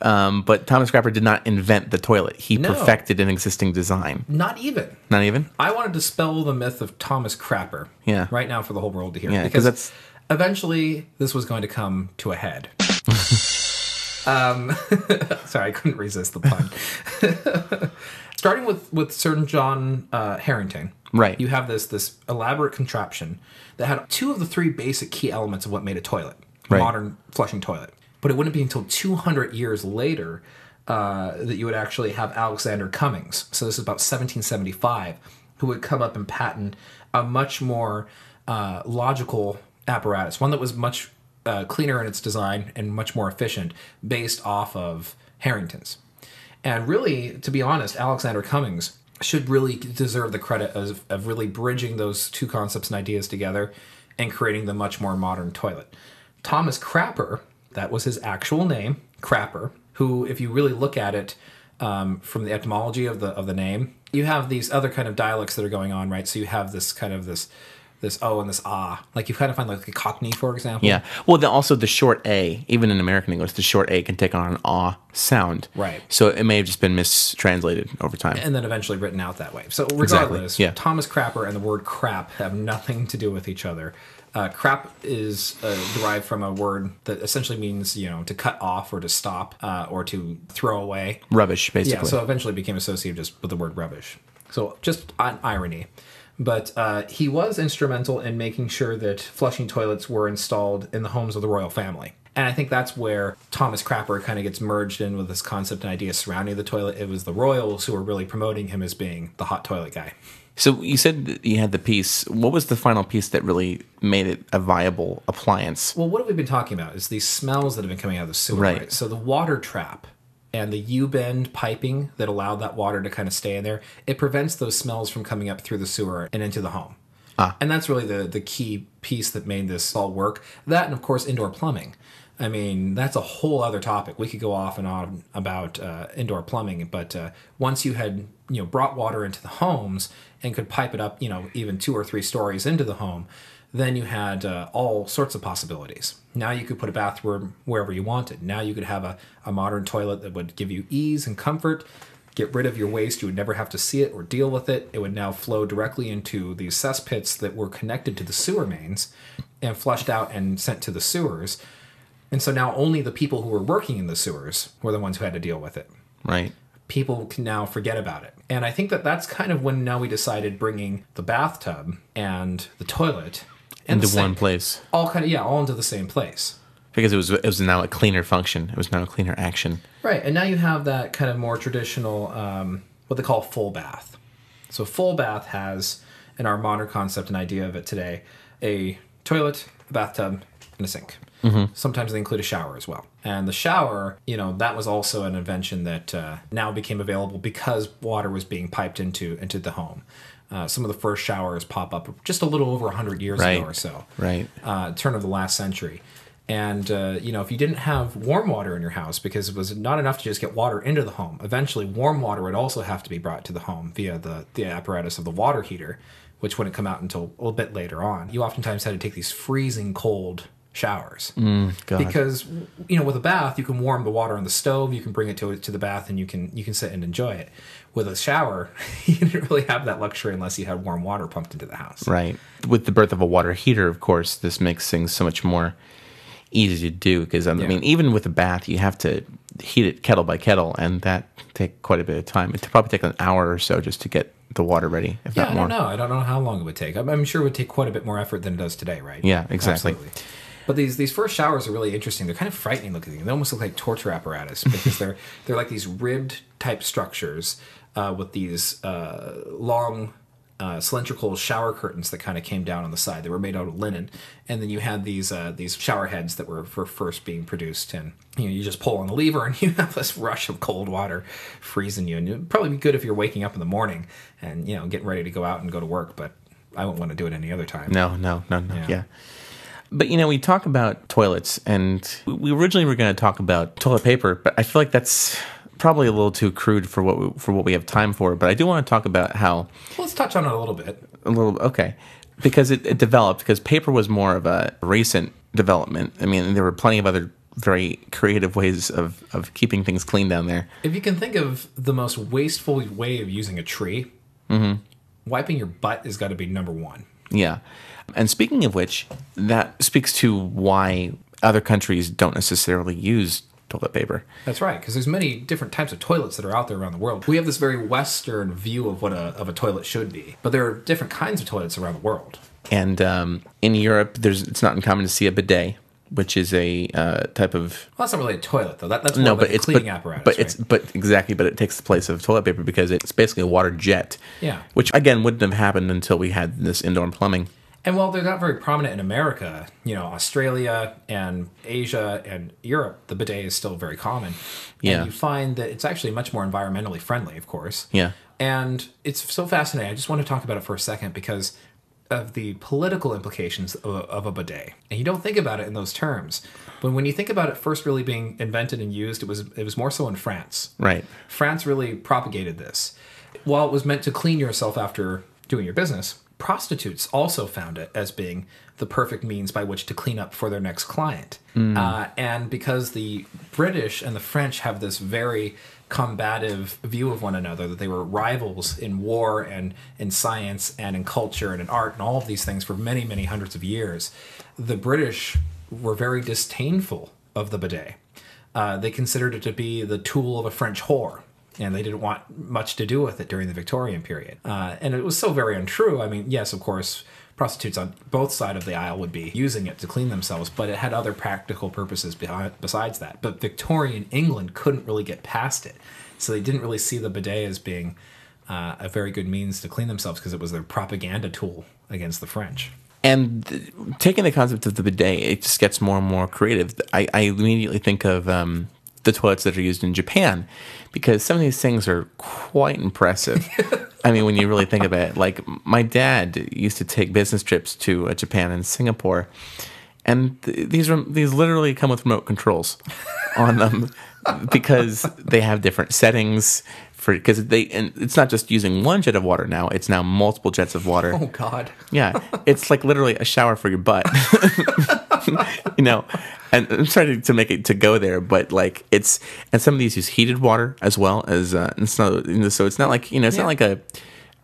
Um, but Thomas Crapper did not invent the toilet; he No. perfected an existing design. Not even. Not even. I want to dispel the myth of Thomas Crapper. Yeah. Right now for the whole world to hear. Yeah, 'cause that's- Eventually, this was going to come to a head. um, sorry, I couldn't resist the pun. Starting with with Sir John uh, Harington, Right. You have this this elaborate contraption that had two of the three basic key elements of what made a toilet, a Right. modern flushing toilet. But it wouldn't be until 200 years later uh, that you would actually have Alexander Cummings. So this is about 1775, who would come up and patent a much more uh, logical apparatus, one that was much uh, cleaner in its design and much more efficient, based off of Harington's. And really, to be honest, Alexander Cummings should really deserve the credit of, of really bridging those two concepts and ideas together and creating the much more modern toilet. Thomas Crapper, that was his actual name, Crapper, who, if you really look at it um, from the etymology of the of the name, you have these other kind of dialects that are going on, right? So you have this kind of this this oh and this ah, like you kind of find like a Cockney, for example. Yeah. Well, the, also the short A, even in American English, the short A can take on an ah sound. Right. So it may have just been mistranslated over time. and then eventually written out that way. So regardless, yeah. Thomas Crapper and the word crap have nothing to do with each other. Uh, crap is uh, derived from a word that essentially means you know to cut off or to stop uh, or to throw away. Rubbish, basically. Yeah, so eventually became associated just with the word rubbish. So just an irony. But uh, he was instrumental in making sure that flushing toilets were installed in the homes of the royal family. And I think that's where Thomas Crapper kind of gets merged in with this concept and idea surrounding the toilet. It was the royals who were really promoting him as being the hot toilet guy. So you said that you had the piece. What was the final piece that really made it a viable appliance? Well, what have we been talking about? Is these smells that have been coming out of the sewer. Right. So the water trap and the U-bend piping that allowed that water to kind of stay in there, it prevents those smells from coming up through the sewer and into the home. Ah. And that's really the the key piece that made this all work. That and of course indoor plumbing. I mean, that's a whole other topic. We could go off and on about uh, indoor plumbing, but uh, once you had you know brought water into the homes and could pipe it up, you know, even two or three stories into the home, then you had uh, all sorts of possibilities. Now you could put a bathroom wherever you wanted. Now you could have a, a modern toilet that would give you ease and comfort, get rid of your waste. You would never have to see it or deal with it. It would now flow directly into these cesspits that were connected to the sewer mains and flushed out and sent to the sewers. And so now only the people who were working in the sewers were the ones who had to deal with it Right. people can now forget about it. And I think that that's kind of when now we decided bringing the bathtub and the toilet and Into the one place. all kind of yeah, all into the same place. Because it was it was now a cleaner function. It was now a cleaner action. Right, and now you have that kind of more traditional, um, what they call full bath. So full bath has, in our modern concept and idea of it today, a toilet, a bathtub, and a sink. Sometimes they include a shower as well. And the shower, you know, that was also an invention that uh, now became available because water was being piped into into the home. Uh, some of the first showers pop up just a little over 100 years Right. ago or so Right. uh, turn of the last century. And uh, you know, if you didn't have warm water in your house, because it was not enough to just get water into the home, eventually warm water would also have to be brought to the home via the the apparatus of the water heater, which wouldn't come out until a little bit later on. You oftentimes had to take these freezing cold showers God. because you know with a bath you can warm the water on the stove, you can bring it to to the bath, and you can you can sit and enjoy it. With a shower, you didn't really have that luxury unless you had warm water pumped into the house. Right. With the birth of a water heater, of course, this makes things so much more easy to do. Because um, I Yeah. mean, even with a bath, you have to heat it kettle by kettle, and that take quite a bit of time. It probably take an hour or so just to get the water ready, if Yeah, not I more. don't know. I don't know how long it would take. I'm, I'm sure it would take quite a bit more effort than it does today, right? Yeah, exactly. But these these first showers are really interesting. They're kind of frightening looking. They almost look like torture apparatus because they're they're like these ribbed type structures uh, with these uh, long. Uh, cylindrical shower curtains that kind of came down on the side. They were made out of linen, and then you had these uh, these shower heads that were for first being produced. And you know, you just pull on the lever, and you have this rush of cold water freezing you. And it'd probably be good if you're waking up in the morning and you know getting ready to go out and go to work. But I wouldn't want to do it any other time. No, no, no, no. Yeah. Yeah. But you know, we talk about toilets, and we originally were going to talk about toilet paper, but I feel like that's probably a little too crude for what we, for what we have time for. But I do want to talk about how Let's touch on it a little bit. a little okay because it, it developed because paper was more of a recent development. I mean, there were plenty of other very creative ways of of keeping things clean down there. If you can think of the most wasteful way of using a tree, mm-hmm. wiping your butt has got to be number one. Yeah. And speaking of which, that speaks to why other countries don't necessarily use toilet paper. That's right, because there's many different types of toilets that are out there around the world. We have this very Western view of what a of a toilet should be, but there are different kinds of toilets around the world. And um, in Europe, there's it's not uncommon to see a bidet, which is a uh, type of Well, that's not really a toilet though. That, that's no, but a it's cleaning but, apparatus. but right? it's but exactly, but it takes the place of toilet paper because it's basically a water jet. Yeah. Which again wouldn't have happened until we had this indoor plumbing. And while they're not very prominent in America, you know, Australia and Asia and Europe, the bidet is still very common. Yeah. And you find that it's actually much more environmentally friendly, of course. Yeah. And it's so fascinating. I just want to talk about it for a second because of the political implications of, of a bidet. And you don't think about it in those terms. But when you think about it first really being invented and used, it was it was more so in France. Right. France really propagated this. While it was meant to clean yourself after doing your business, prostitutes also found it as being the perfect means by which to clean up for their next client. Uh, and because the British and the French have this very combative view of one another, that they were rivals in war and in science and in culture and in art and all of these things for many, many hundreds of years, the British were very disdainful of the bidet. Uh, they considered it to be the tool of a French whore, and they didn't want much to do with it during the Victorian period. Uh, and it was so very untrue. I mean, yes, of course, prostitutes on both sides of the aisle would be using it to clean themselves, but it had other practical purposes behind, besides that. But Victorian England couldn't really get past it, so they didn't really see the bidet as being uh, a very good means to clean themselves because it was their propaganda tool against the French. And taking the concept of the bidet, it just gets more and more creative. I, I immediately think of um, the toilets that are used in Japan because some of these things are quite impressive. I mean, when you really think about it, like my dad used to take business trips to uh, Japan and Singapore, and th- these rem- these literally come with remote controls on them because they have different settings for because they and it's not just using one jet of water now; it's now multiple jets of water. Oh God! Yeah, it's like literally a shower for your butt. you know, and I'm trying to, make it to go there, but like it's and some of these use heated water as well as uh, you know, so it's not like you know it's Yeah. not like a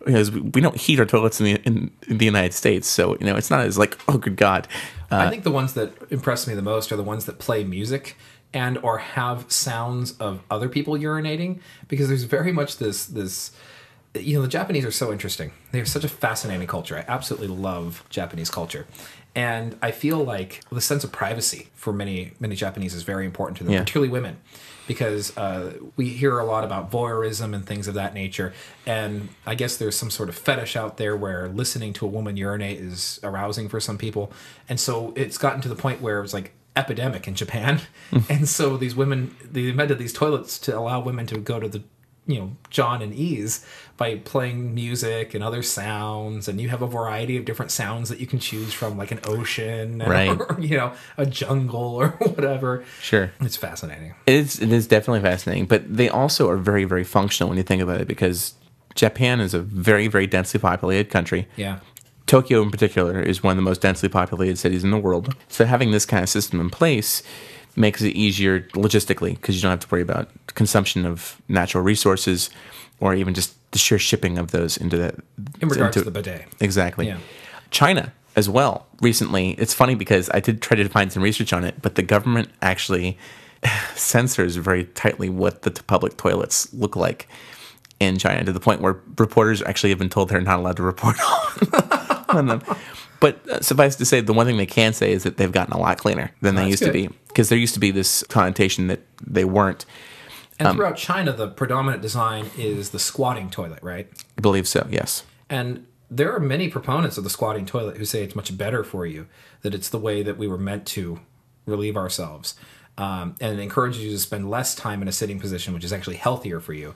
because we don't heat our toilets in the in, in the United States, so you know it's not as like oh good god. Uh, I think the ones that impress me the most are the ones that play music and or have sounds of other people urinating because there's very much this this you know the Japanese are so interesting. They're such a fascinating culture. I absolutely love Japanese culture. And I feel like the sense of privacy for many many Japanese is very important to them, Yeah. particularly women, because uh, we hear a lot about voyeurism and things of that nature. And I guess there's some sort of fetish out there where listening to a woman urinate is arousing for some people. And so it's gotten to the point where it's like epidemic in Japan. and so these women, they invented these toilets to allow women to go to the you know John and ease by playing music and other sounds and you have a variety of different sounds that you can choose from like an ocean Right. or you know a jungle or whatever Sure. it's fascinating It is, it is definitely fascinating, but they also are very, very functional when you think about it because Japan is a very, very densely populated country. yeah Tokyo, in particular, is one of the most densely populated cities in the world. So having this kind of system in place makes it easier logistically because you don't have to worry about consumption of natural resources or even just the sheer shipping of those into that. in regards into- to the bidet Exactly. Yeah. China as well. Recently, it's funny because I did try to find some research on it, but the government actually censors very tightly what the public toilets look like in China to the point where reporters actually have been told they're not allowed to report on, on them. But uh, suffice to say, the one thing they can say is that they've gotten a lot cleaner than they That's used to be because there used to be this connotation that they weren't. and Um, throughout China the predominant design is the squatting toilet right I believe so. Yes. And there are many proponents of the squatting toilet who say it's much better for you, that it's the way that we were meant to relieve ourselves. Um, and it encourages you to spend less time in a sitting position, which is actually healthier for you.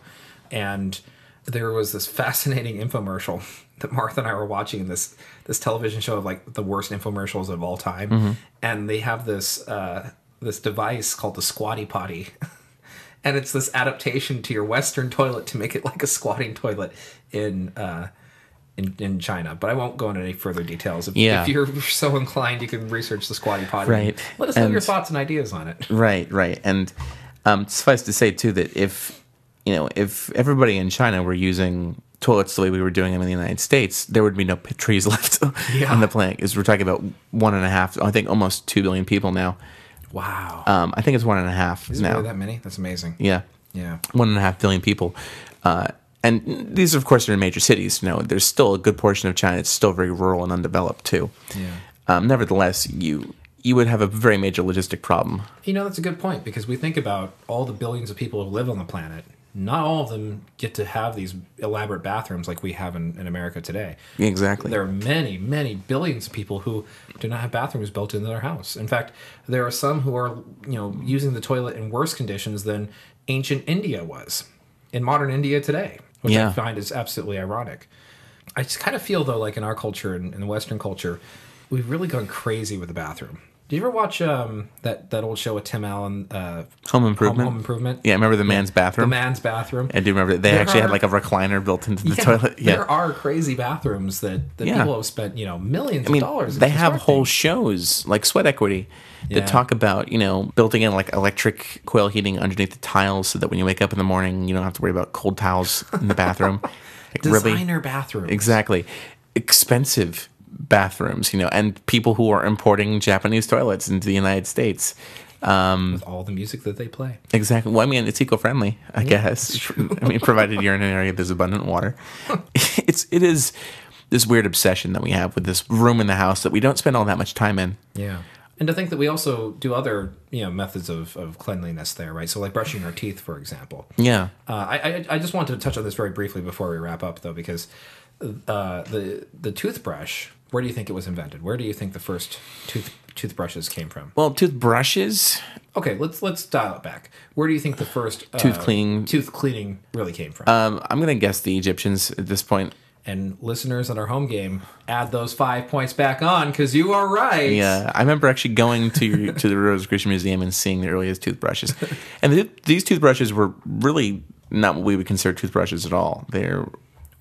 And there was this fascinating infomercial that Martha and I were watching in this this television show of like the worst infomercials of all time. And they have this uh, this device called the squatty potty. and it's this adaptation to your Western toilet to make it like a squatting toilet in uh, in, in China. But I won't go into any further details. If, Yeah. if you're so inclined, you can research the squatty potty. Right. Let us know your thoughts and ideas on it. Right, right. And um, suffice to say too that if you know if everybody in China were using toilets the way we were doing them in the United States, there would be no trees left Yeah. on the planet. Because we're talking about one and a half, I think almost two billion people now. Wow. Um, I think it's one and a half Is now. really that many? That's amazing. yeah, Yeah. one and a half billion people. Uh, and these, of course, are in major cities. You know, there's still a good portion of China. It's still very rural and undeveloped too. Yeah. Um, nevertheless, you you would have a very major logistic problem. You know, that's a good point because we think about all the billions of people who live on the planet. Not all of them get to have these elaborate bathrooms like we have in, in America today. Exactly. There are many, many billions of people who do not have bathrooms built into their house. In fact, there are some who are, you know, using the toilet in worse conditions than ancient India was in modern India today, which I find is absolutely ironic. I just kind of feel though, like in our culture and in the Western culture, we've really gone crazy with the bathroom. Do you ever watch um, that that old show with Tim Allen, uh, Home Improvement. Home Improvement? Yeah, I remember the man's bathroom. the man's bathroom. I do you remember that. They There actually had like a recliner built into the Yeah, toilet. Yeah. there are crazy bathrooms that, that Yeah. people have spent you know millions I mean, of dollars. they have whole shows like Sweat Equity that Yeah. talk about you know building in like electric coil heating underneath the tiles so that when you wake up in the morning you don't have to worry about cold towels in the bathroom. Like designer bathroom. exactly expensive bathrooms, you know, and people who are importing Japanese toilets into the United States. with all the music that they play. Exactly. Well, I mean, it's eco-friendly, I guess. I mean, provided you're in an area there's abundant water. It's it is this weird obsession that we have with this room in the house that we don't spend all that much time in. Yeah. And to think that we also do other, you know, methods of, of cleanliness there, right? So like brushing our teeth, for example. Yeah. Uh, I, I I just wanted to touch on this very briefly before we wrap up, though, because uh, the the toothbrush. Where do you think it was invented? Where do you think the first tooth toothbrushes came from? Well, toothbrushes. Okay, let's let's dial it back. Where do you think the first uh, Tooth cleaning- tooth cleaning really came from? Um, I'm gonna guess the Egyptians at this point. and listeners on our home game, add those five points back on because you are right. Yeah, I remember actually going to to the Rosicrucian Museum and seeing the earliest toothbrushes, and th- these toothbrushes were really not what we would consider toothbrushes at all. They're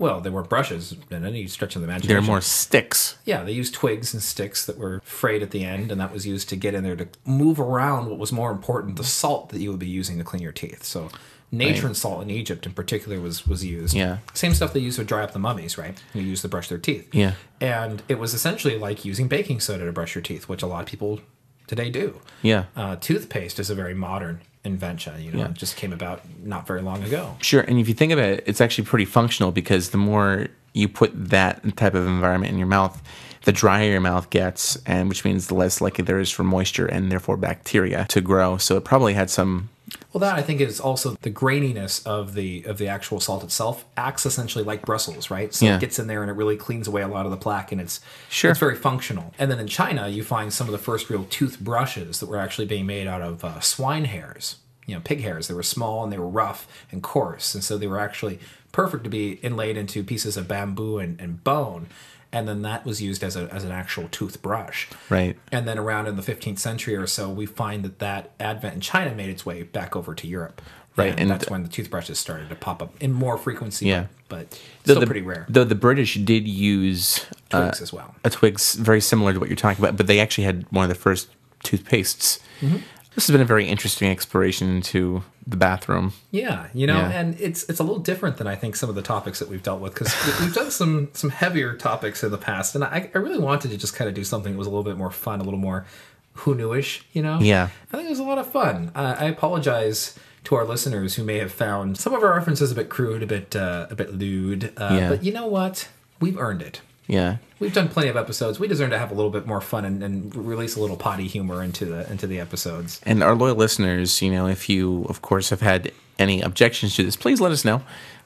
Well, they weren't brushes in any stretch of the imagination. they're more sticks. Yeah, they used twigs and sticks that were frayed at the end, and that was used to get in there to move around what was more important, the salt that you would be using to clean your teeth. So, natron salt in Egypt, in particular, was was used. Yeah. same stuff they used to dry up the mummies, right? You used to brush their teeth. Yeah. and it was essentially like using baking soda to brush your teeth, which a lot of people today do. Yeah. uh, toothpaste is a very modern invention. You know, Yeah. it just came about not very long ago. Sure, and if you think about it, it's actually pretty functional because the more you put that type of environment in your mouth, the drier your mouth gets, and which means the less likely there is for moisture and therefore bacteria to grow. So it probably had some. Well, that I think is also the graininess of the of the actual salt itself acts essentially like Brussels, right? So Yeah. it gets in there and it really cleans away a lot of the plaque, and it's Sure. it's very functional. And then in China, you find some of the first real toothbrushes that were actually being made out of uh, swine hairs, you know, pig hairs. They were small and they were rough and coarse, and so they were actually perfect to be inlaid into pieces of bamboo and, and bone. And then that was used as, a, as an actual toothbrush. Right. And then around in the 15th century or so, we find that that advent in China made its way back over to Europe. Right, And, and- that's when the toothbrushes started to pop up in more frequency, Yeah. but Though still the, pretty rare. Though the British did use uh, Twigs as well. a twigs very similar to what you're talking about, but they actually had one of the first toothpastes. Mm-hmm. This has been a very interesting exploration into the bathroom. Yeah, you know, Yeah. and it's it's a little different than I think some of the topics that we've dealt with because we've done some some heavier topics in the past, and I, I really wanted to just kind of do something that was a little bit more fun, a little more who newish, you know? Yeah. I think it was a lot of fun. Uh, I apologize to our listeners who may have found some of our references a bit crude, a bit uh, a bit lewd, uh, Yeah. but you know what? We've earned it. Yeah. We've done plenty of episodes. We deserve to have a little bit more fun and, and release a little potty humor into the into the episodes. And our loyal listeners, you know, if you, of course, have had any objections to this, please let us know.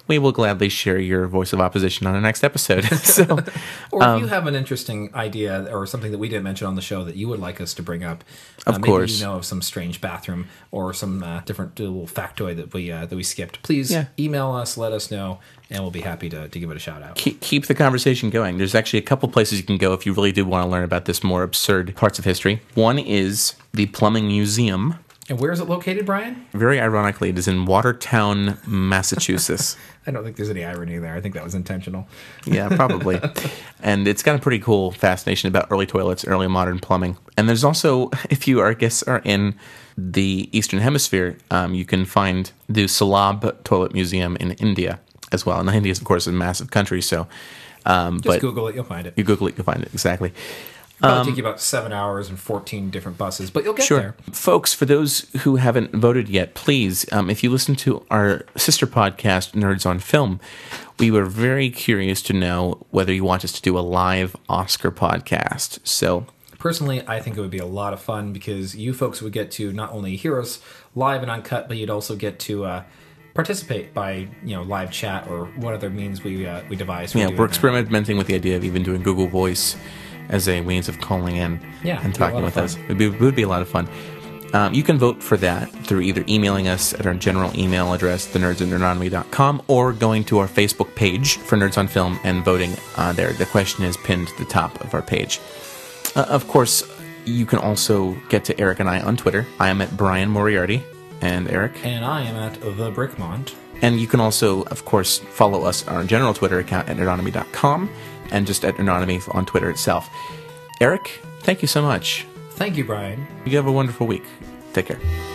We will gladly share your voice of opposition on the next episode. so, Or Um, if you have an interesting idea or something that we didn't mention on the show that you would like us to bring up, Of uh, course. maybe you know of some strange bathroom or some uh, different little factoid that we uh, that we skipped. Please Yeah. email us, let us know, and we'll be happy to, to give it a shout out. keep, keep the conversation going. There's actually a couple places you can go if you really do want to learn about this more absurd parts of history. One is the Plumbing Museum. And where is it located, Bryan? Very ironically, it is in Watertown, Massachusetts. I don't think there's any irony there. I think that was intentional. Yeah, probably. and it's got a pretty cool fascination about early toilets, early modern plumbing. And there's also, if you, are, I guess, are in the Eastern Hemisphere, um, you can find the Sulabh Toilet Museum in India as well. And India is, of course, a massive country, so. Um, Just but Google it, you'll find it. you Google it, you'll find it exactly. It'll take you about seven hours and 14 different buses, but you'll get Sure. there. Folks, for those who haven't voted yet, please, um, if you listen to our sister podcast, Nerds on Film, we were very curious to know whether you want us to do a live Oscar podcast. So, Personally, I think it would be a lot of fun because you folks would get to not only hear us live and uncut, but you'd also get to uh, participate by you know live chat or what other means we uh, we devise. for yeah, we're experimenting with the idea of even doing Google Voice as a means of calling in Yeah, and it'd be a talking with us. It would be, it would be a lot of fun. Um, you can vote for that through either emailing us at our general email address, thenerdsandernonomy.com, or going to our Facebook page for Nerds on Film and voting uh, there. The question is pinned to the top of our page. Uh, of course, you can also get to Eric and I on Twitter. I am at Bryan Moriarty, and Eric. And I am at the Brickmont. And you can also, of course, follow us on our general Twitter account at nerdonomy.com and just at Nerdonomy on Twitter itself. Eric, thank you so much. Thank you, Bryan. You have a wonderful week. Take care.